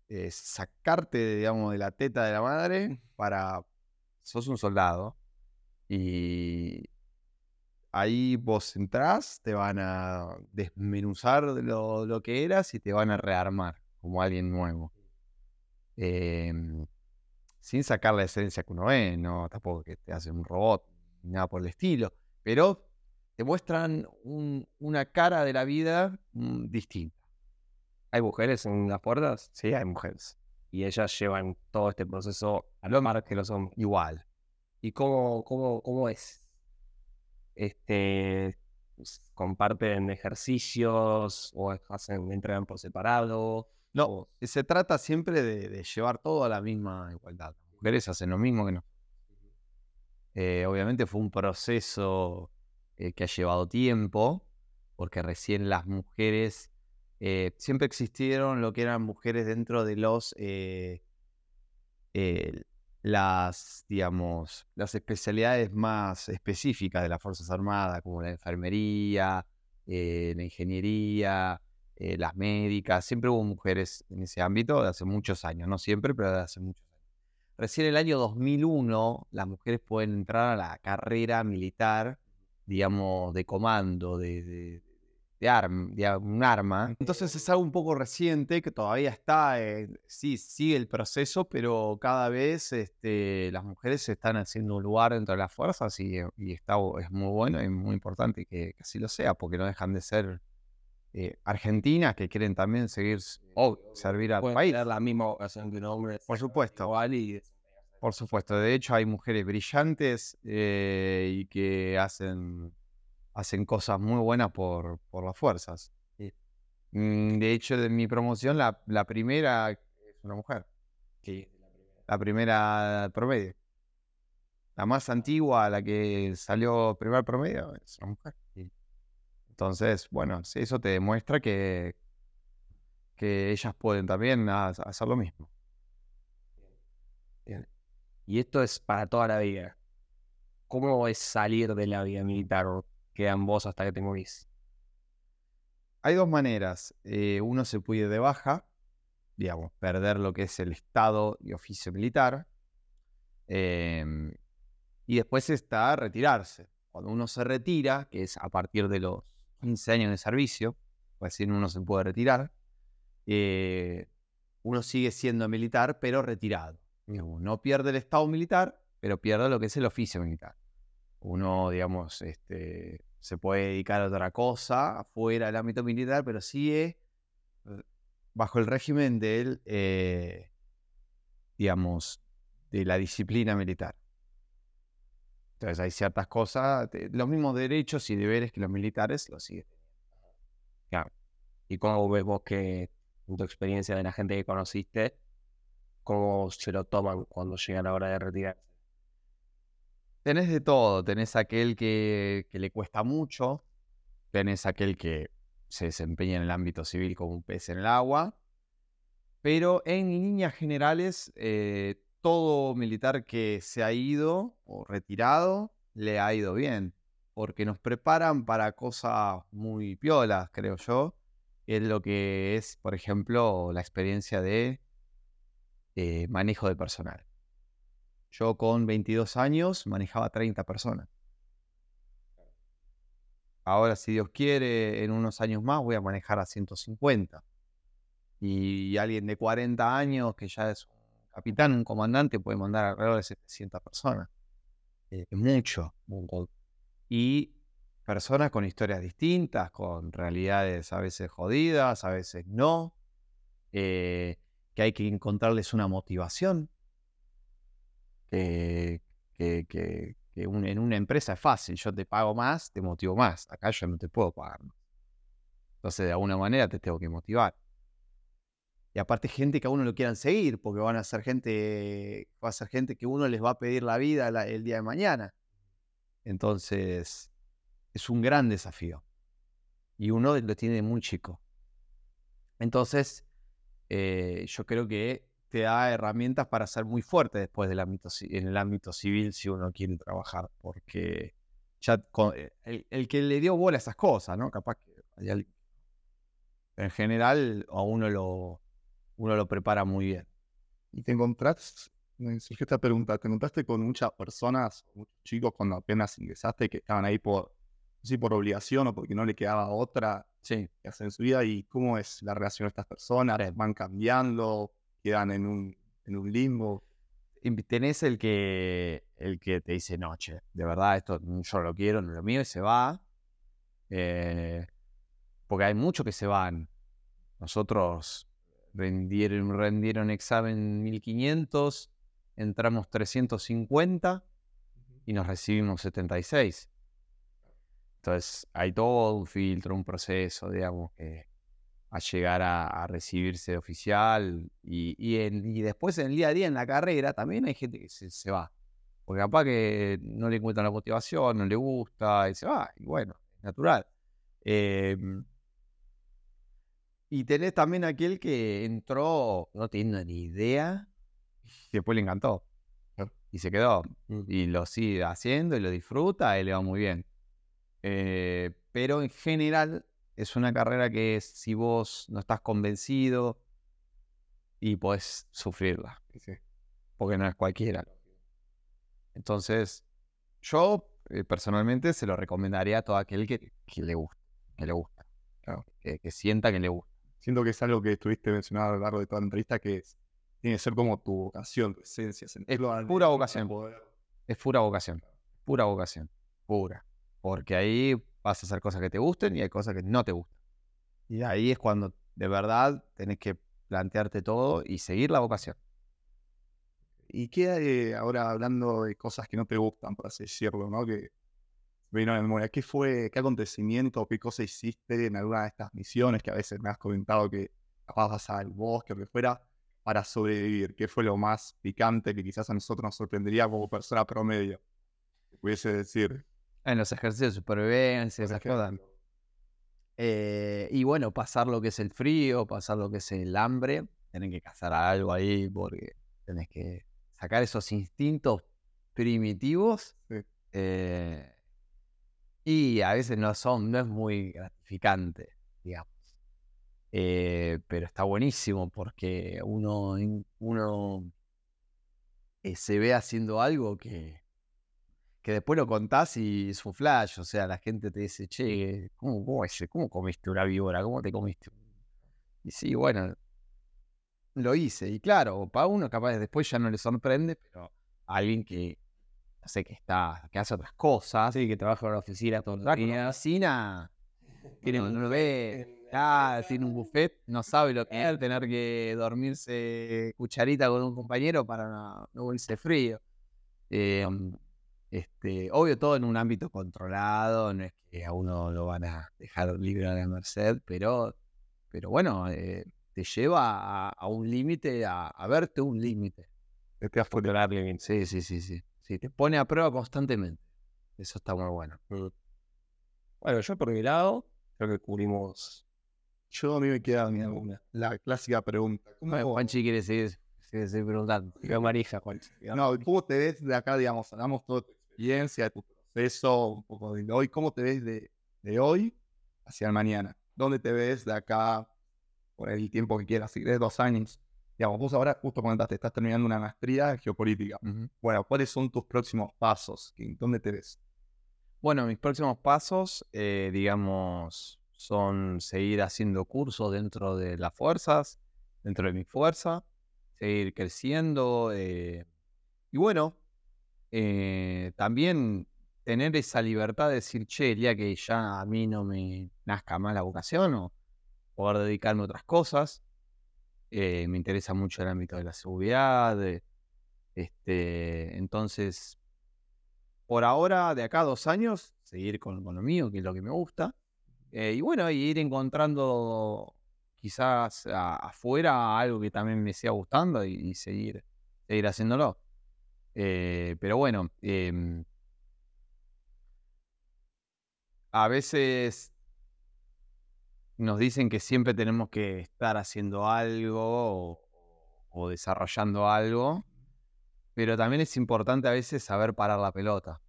Eh, sacarte, digamos, de la teta de la madre para... Sos un soldado y ahí vos entrás, te van a desmenuzar lo, lo que eras y te van a rearmar como alguien nuevo. Em, sin sacar la esencia que uno es, no tampoco que te hacen un robot, ni nada por el estilo, pero te muestran un- una cara de la vida mm, distinta. ¿Hay mujeres en las puertas? Sí, hay mujeres. Y ellas llevan todo este proceso a lo más que los hombres. Igual. ¿Y cómo, cómo, cómo es? Este, ¿Comparten ejercicios o hacen, entrenan por separado? No, o- se trata siempre de, de llevar todo a la misma igualdad. Las mujeres hacen lo mismo que nosotros. Eh, obviamente fue un proceso eh, que ha llevado tiempo, porque recién las mujeres, eh, siempre existieron lo que eran mujeres dentro de los, eh, eh, las, digamos, las especialidades más específicas de las Fuerzas Armadas, como la enfermería, eh, la ingeniería, eh, las médicas, siempre hubo mujeres en ese ámbito de hace muchos años, no siempre, pero de hace muchos años. recién en el año 2001 las mujeres pueden entrar a la carrera militar, digamos, de comando, de, de, de, arm, de un arma. Entonces es algo un poco reciente que todavía está, eh, sí, sigue el proceso, pero cada vez este, las mujeres se están haciendo un lugar dentro de las fuerzas y, y está, es muy bueno y muy importante que, que así lo sea, porque no dejan de ser eh, argentinas que quieren también seguir o servir al Pueden país. tener la misma vocación que un hombre. Por supuesto. Igual y Por supuesto, de hecho hay mujeres brillantes eh, y que hacen, hacen cosas muy buenas por, por las fuerzas. Sí. Mm, De hecho, de mi promoción, la, la primera es una mujer. sí, La primera promedio. La más antigua, la que salió primer promedio, es una mujer. Sí. Entonces, bueno, eso te demuestra que, que ellas pueden también ha- hacer lo mismo. Bien. Y esto es para toda la vida. ¿Cómo es salir de la vida militar? ¿O quedan vos hasta que te morís? Hay dos maneras. Eh, uno se puede de baja, digamos, perder lo que es el estado y oficio militar. em, y después está retirarse. Cuando uno se retira, que es a partir de los 15 años de servicio, uno se puede retirar, eh, uno sigue siendo militar, pero retirado. No pierde el estado militar, pero pierde lo que es el oficio militar. Uno, digamos, este, se puede dedicar a otra cosa afuera del ámbito militar, pero sigue eh, bajo el régimen del, eh, digamos, de la disciplina militar. Entonces hay ciertas cosas, los mismos derechos y deberes que los militares los siguen. ¿Y cómo ves vos que, tu experiencia de la gente que conociste, cómo se lo toman cuando llega la hora de retirarse? Tenés de todo, tenés aquel que, le cuesta mucho, tenés aquel que se desempeña en el ámbito civil como un pez en el agua, pero en líneas generales, eh, todo militar que se ha ido o retirado le ha ido bien, porque nos preparan para cosas muy piolas, creo yo, es lo que es, por ejemplo, la experiencia de eh, manejo de personal. Yo con 22 años manejaba 30 personas. Ahora, si Dios quiere, en unos años más voy a manejar a 150. Y alguien de 40 años, que ya es un capitán, un comandante, puede mandar alrededor de 700 personas. Eh, mucho. Y personas con historias distintas, con realidades a veces jodidas, a veces no. eh, que hay que encontrarles una motivación que, en una empresa es fácil. Yo te pago más, te motivo más. Acá yo no te puedo pagar. Entonces, de alguna manera te tengo que motivar. Y aparte, gente que a uno lo quieran seguir, porque van a ser gente, va a ser gente que uno les va a pedir la vida el día de mañana. Entonces, es un gran desafío. Y uno lo tiene muy chico. Entonces, eh, yo creo que te da herramientas para ser muy fuerte después del ámbito, en el ámbito civil si uno quiere trabajar, porque ya con- eh, el, el que le dio bola a esas cosas, ¿no? Capaz que en general a uno lo, uno lo prepara muy bien. Y te encontrás, me surgió esta pregunta, ¿te encontraste con muchas personas, muchos chicos cuando apenas ingresaste que estaban ahí por, si por obligación o porque no le quedaba otra Sí. que hacer en su vida? ¿Y cómo es la relación de estas personas? ¿Van cambiando? ¿Quedan en un, en un limbo? Tenés el que, el que te dice, no, che, de verdad, esto yo no lo quiero, no es lo mío, y se va. Eh, porque hay muchos que se van. Nosotros rendieron, rendieron examen 1500, entramos 350 y nos recibimos 76. Entonces, hay todo un filtro, un proceso, digamos, que a llegar a, a recibirse de oficial y, y, en- y después en el día a día en la carrera también hay gente que se, se va. Porque capaz que no le encuentran la motivación, no le gusta y se va. Y bueno, es natural. Em, y tenés también aquel que entró no teniendo ni idea y después le encantó. Y se quedó. Mm. Y lo sigue haciendo y lo disfruta y le va muy bien. Eh, pero en general es una carrera que si vos no estás convencido y podés sufrirla. Sí, porque no es cualquiera. Entonces, yo eh, personalmente se lo recomendaría a todo aquel que, que le gusta, que le gusta, Claro. que, que sienta que le gusta. Siento que es algo que estuviste mencionando a lo largo de toda la entrevista, que es- tiene que ser como tu vocación, tu esencia. adentro pura vocación. poder- Es pura vocación, pura vocación, pura. Porque ahí vas a hacer cosas que te gusten y hay cosas que no te gustan. Y ahí es cuando de verdad tenés que plantearte todo y seguir la vocación. ¿Y qué eh, ahora hablando de cosas que no te gustan, por así decirlo, ¿no? Que vino a la memoria. ¿Qué fue, qué acontecimiento, qué cosa hiciste en alguna de estas misiones que a veces me has comentado que vas al bosque o que fuera para sobrevivir? ¿Qué fue lo más picante que quizás a nosotros nos sorprendería como persona promedio? Que pudiese decir. En los ejercicios de supervivencia, esas cosas. Eh, y bueno, pasar lo que es el frío, pasar lo que es el hambre, tenés que cazar algo ahí porque tenés que sacar esos instintos primitivos. Sí. eh, y a veces no son, no es muy gratificante, digamos. Eh, pero está buenísimo porque uno, eh, se ve haciendo algo que, que después lo contás y es un flash. O sea, la gente te dice, che, ¿cómo, cómo, es- cómo comiste una víbora? ¿Cómo te comiste? Y sí, bueno, lo hice. Y claro, para uno capaz después ya no le sorprende, pero a alguien que, no sé, que está, que hace otras cosas, Sí, que trabaja en la oficina todo el día. oficina, tiene, un ah, tiene un buffet, no sabe lo que es tener que dormirse cucharita con un compañero para no, no de frío. Eh, este, obvio, todo en un ámbito controlado, no es que a uno lo van a dejar libre a la merced, pero, pero bueno, eh, te lleva a, a un límite, a, a verte un límite. Te podido Controlar límites. Sí, sí, sí, sí. Sí, te pone a prueba constantemente. Eso está muy bueno. Bueno, yo por mi lado, creo que cubrimos. Yo a mí me queda mi- la clásica pregunta. ¿Cómo, Juanchi quiere seguir, sigue seguir preguntando. Qué marija, Juan. no, ¿Cómo te ves de acá, digamos? Hablamos toda tu experiencia, de tu proceso, un poco de hoy. ¿Cómo te ves de, de hoy hacia el mañana? ¿Dónde te ves de acá por el tiempo que quieras? Si querés dos años. Digamos, vos ahora justo comentaste, estás terminando una maestría en geopolítica. Bueno, ¿cuáles son tus próximos pasos? ¿Qué- ¿Dónde te ves? Bueno, mis próximos pasos, eh, digamos, son seguir haciendo cursos dentro de las fuerzas, dentro de mi fuerza, seguir creciendo. eh, y bueno, eh, también tener esa libertad de decir, che, el día que ya a mí no me nazca más la vocación o poder dedicarme a otras cosas. Eh, me interesa mucho el ámbito de la seguridad. de- este, entonces, por ahora, de acá a dos años, seguir con, con lo mío, que es lo que me gusta. Eh, y bueno, ir encontrando quizás a- afuera algo que también me siga gustando y, y seguir, seguir haciéndolo. Eh, pero bueno, em, a veces nos dicen que siempre tenemos que estar haciendo algo o, o desarrollando algo, pero también es importante a veces saber parar la pelota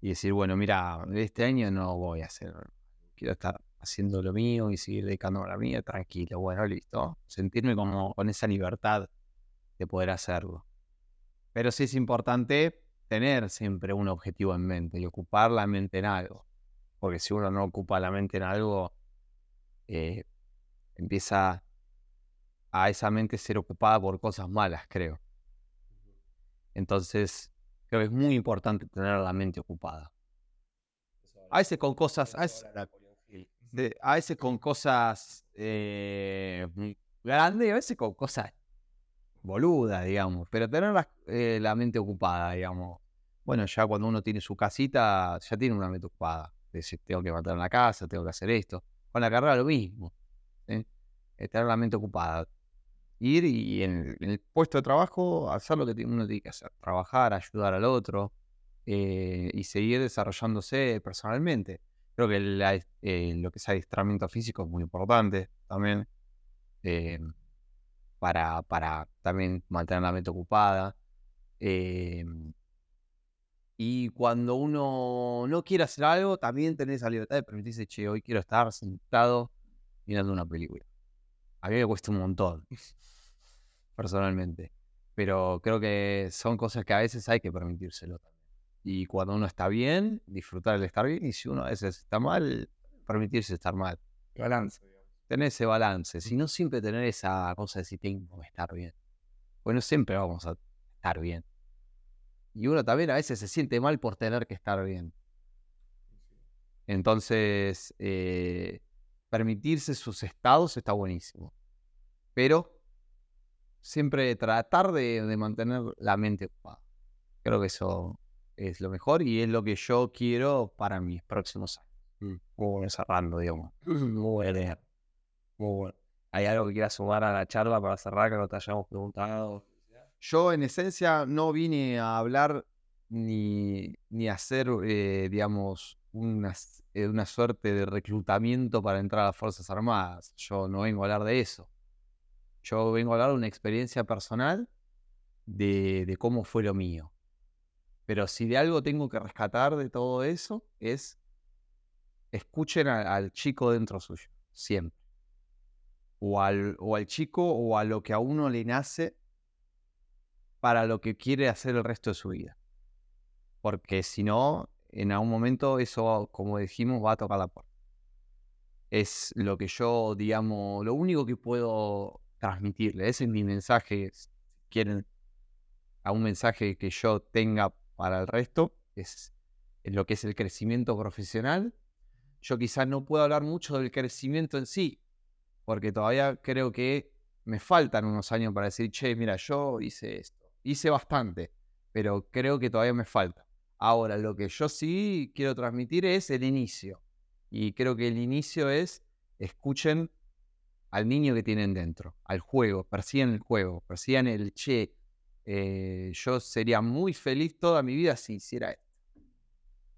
y decir, bueno, mira, este año no voy a hacer, quiero estar haciendo lo mío y seguir dedicándome a la mía, tranquilo, bueno, listo. Sentirme como con esa libertad de poder hacerlo. Pero sí es importante tener siempre un objetivo en mente y ocupar la mente en algo. Porque si uno no ocupa la mente en algo, eh, empieza a esa mente ser ocupada por cosas malas, creo. Entonces, creo que es muy importante tener la mente ocupada. A veces con cosas, a veces, de- a veces con cosas eh, grandes y a veces con cosas boludas, digamos. Pero tener la, eh, la mente ocupada, digamos. Bueno, ya cuando uno tiene su casita, ya tiene una mente ocupada. Decir, tengo que mantener la casa, tengo que hacer esto. Con la carrera lo mismo. ¿sí? Eh, tener la mente ocupada. Ir y en, el puesto de trabajo hacer lo que uno tiene que hacer. Trabajar, ayudar al otro eh, y seguir desarrollándose personalmente. Creo que eh, lo que es adiestramiento físico es muy importante también eh, para, para también mantener la mente ocupada. Eh, y cuando uno no quiere hacer algo, también tenés esa libertad de permitirse, che, hoy quiero estar sentado mirando una película. A mí me cuesta un montón, personalmente. Pero creo que son cosas que a veces hay que permitírselo. Y cuando uno está bien, disfrutar el estar bien. Y si uno a veces está mal, permitirse estar mal. Balance. Tener ese balance. Si no, siempre tener esa cosa de si tengo que estar bien. Bueno, siempre vamos a estar bien. Y uno también a veces se siente mal por tener que estar bien. Entonces, eh, permitirse sus estados está buenísimo. Pero siempre tratar de, de mantener la mente ocupada. Creo que eso es lo mejor y es lo que yo quiero para mis próximos años. Mm. Muy bueno, cerrando, digamos. Muy bueno. ¿Hay algo que quieras sumar a la charla para cerrar que no te hayamos preguntado? Yo en esencia no vine a hablar ni, ni a hacer, eh, digamos, una, eh, una suerte de reclutamiento para entrar a las Fuerzas Armadas. Yo no vengo a hablar de eso. Yo vengo a hablar de una experiencia personal de, de cómo fue lo mío. Pero si de algo tengo que rescatar de todo eso es escuchen al chico dentro suyo, siempre. O al, o al chico o a lo que a uno le nace para lo que quiere hacer el resto de su vida. Porque si no, en algún momento eso, como dijimos, va a tocar la puerta. Es lo que yo, digamos, lo único que puedo transmitirle. Ese es mi mensaje. Si quieren a un mensaje que yo tenga para el resto, es, lo que es el crecimiento profesional. Yo quizás no puedo hablar mucho del crecimiento en sí, porque todavía creo que me faltan unos años para decir, che, mira, yo hice esto. Hice bastante, pero creo que todavía me falta. Ahora, lo que yo sí quiero transmitir es el inicio. Y creo que el inicio es, escuchen al niño que tienen dentro, al juego, persigan el juego, persigan el, che, eh, yo sería muy feliz toda mi vida si hiciera esto.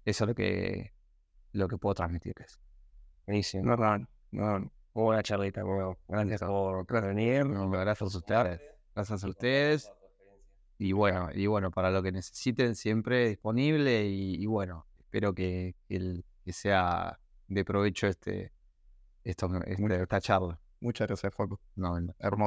Eso es lo que, lo que puedo transmitirles. Buenísimo. No, no. Muy buena charlita, bueno. Gracias por por venir. No, gracias a ustedes. Gracias a ustedes. Y bueno, y bueno, para lo que necesiten siempre disponible y, y bueno, espero que, el- que sea de provecho este, esto, este- esta charla. Muchas gracias, Foco. No, no. Hermoso.